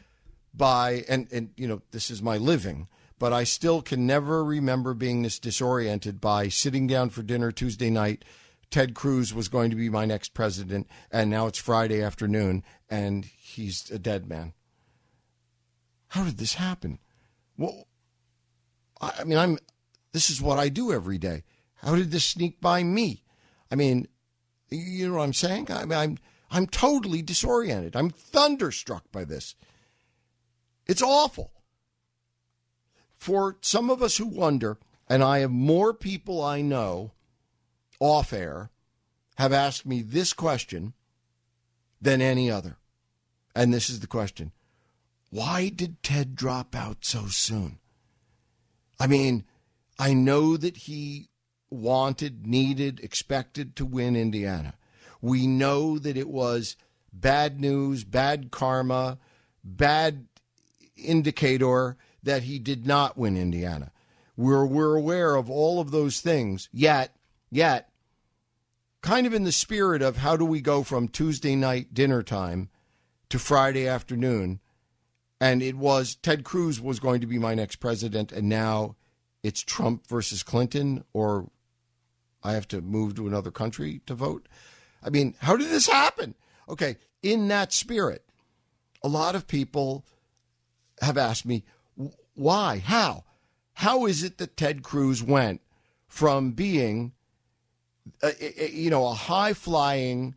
by, and, and, you know, this is my living, but I still can never remember being this disoriented by sitting down for dinner Tuesday night. Ted Cruz was going to be my next president, and now it's Friday afternoon, and he's a dead man. How did this happen? Well, I mean, I'm. This is what I do every day. How did this sneak by me? I mean, you know what I'm saying? I mean, I'm I'm totally disoriented. I'm thunderstruck by this. It's awful. For some of us who wonder, and I have more people I know off air have asked me this question than any other. And this is the question Why did Ted drop out so soon? I mean, I know that he wanted, needed, expected to win Indiana. We know that it was bad news, bad karma, bad indicator that he did not win Indiana. We're we're aware of all of those things. Yet, yet, kind of in the spirit of how do we go from Tuesday night dinner time to Friday afternoon, and it was Ted Cruz was going to be my next president, and now it's Trump versus Clinton, or I have to move to another country to vote. I mean, how did this happen? Okay, in that spirit, a lot of people have asked me, why? How? How is it that Ted Cruz went from being, a, you know, a high flying,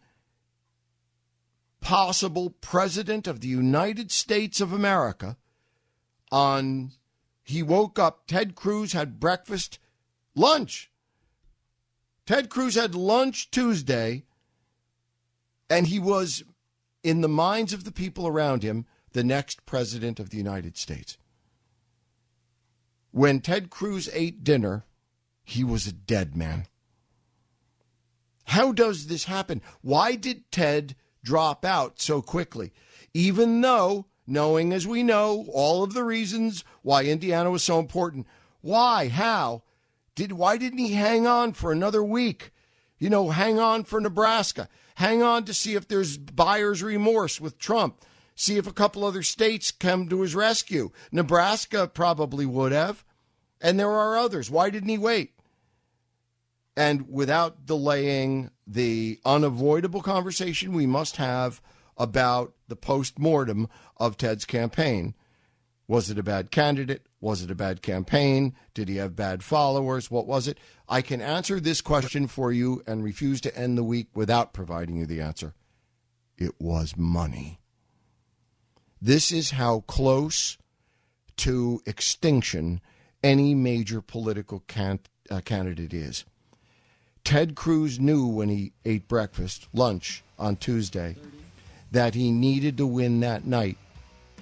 possible president of the United States of America on, he woke up, Ted Cruz had breakfast, lunch. Ted Cruz had lunch Tuesday, and he was, in the minds of the people around him, the next president of the United States. When Ted Cruz ate dinner, he was a dead man. How does this happen? Why did Ted drop out so quickly? Even though, knowing as we know all of the reasons why Indiana was so important, why, how, did why didn't he hang on for another week? You know, hang on for Nebraska. Hang on to see if there's buyer's remorse with Trump see if a couple other states come to his rescue. Nebraska probably would have, and there are others. Why didn't he wait? And without delaying the unavoidable conversation we must have about the post mortem of Ted's campaign. Was it a bad candidate? Was it a bad campaign? Did he have bad followers? What was it? I can answer this question for you and refuse to end the week without providing you the answer. It was money. This is how close to extinction any major political can- uh, candidate is. Ted Cruz knew when he ate breakfast, lunch on Tuesday, that he needed to win that night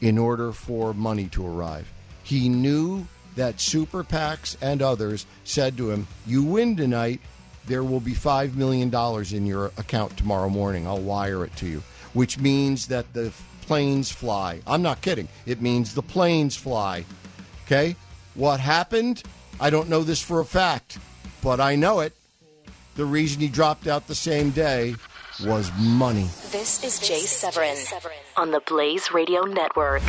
in order for money to arrive. He knew that super PACs and others said to him, You win tonight, there will be $5 million in your account tomorrow morning. I'll wire it to you. Which means that the planes fly. I'm not kidding. It means the planes fly. Okay? What happened? I don't know this for a fact, but I know it. The reason he dropped out the same day was money. This is Jay Severin on the Blaze Radio Network.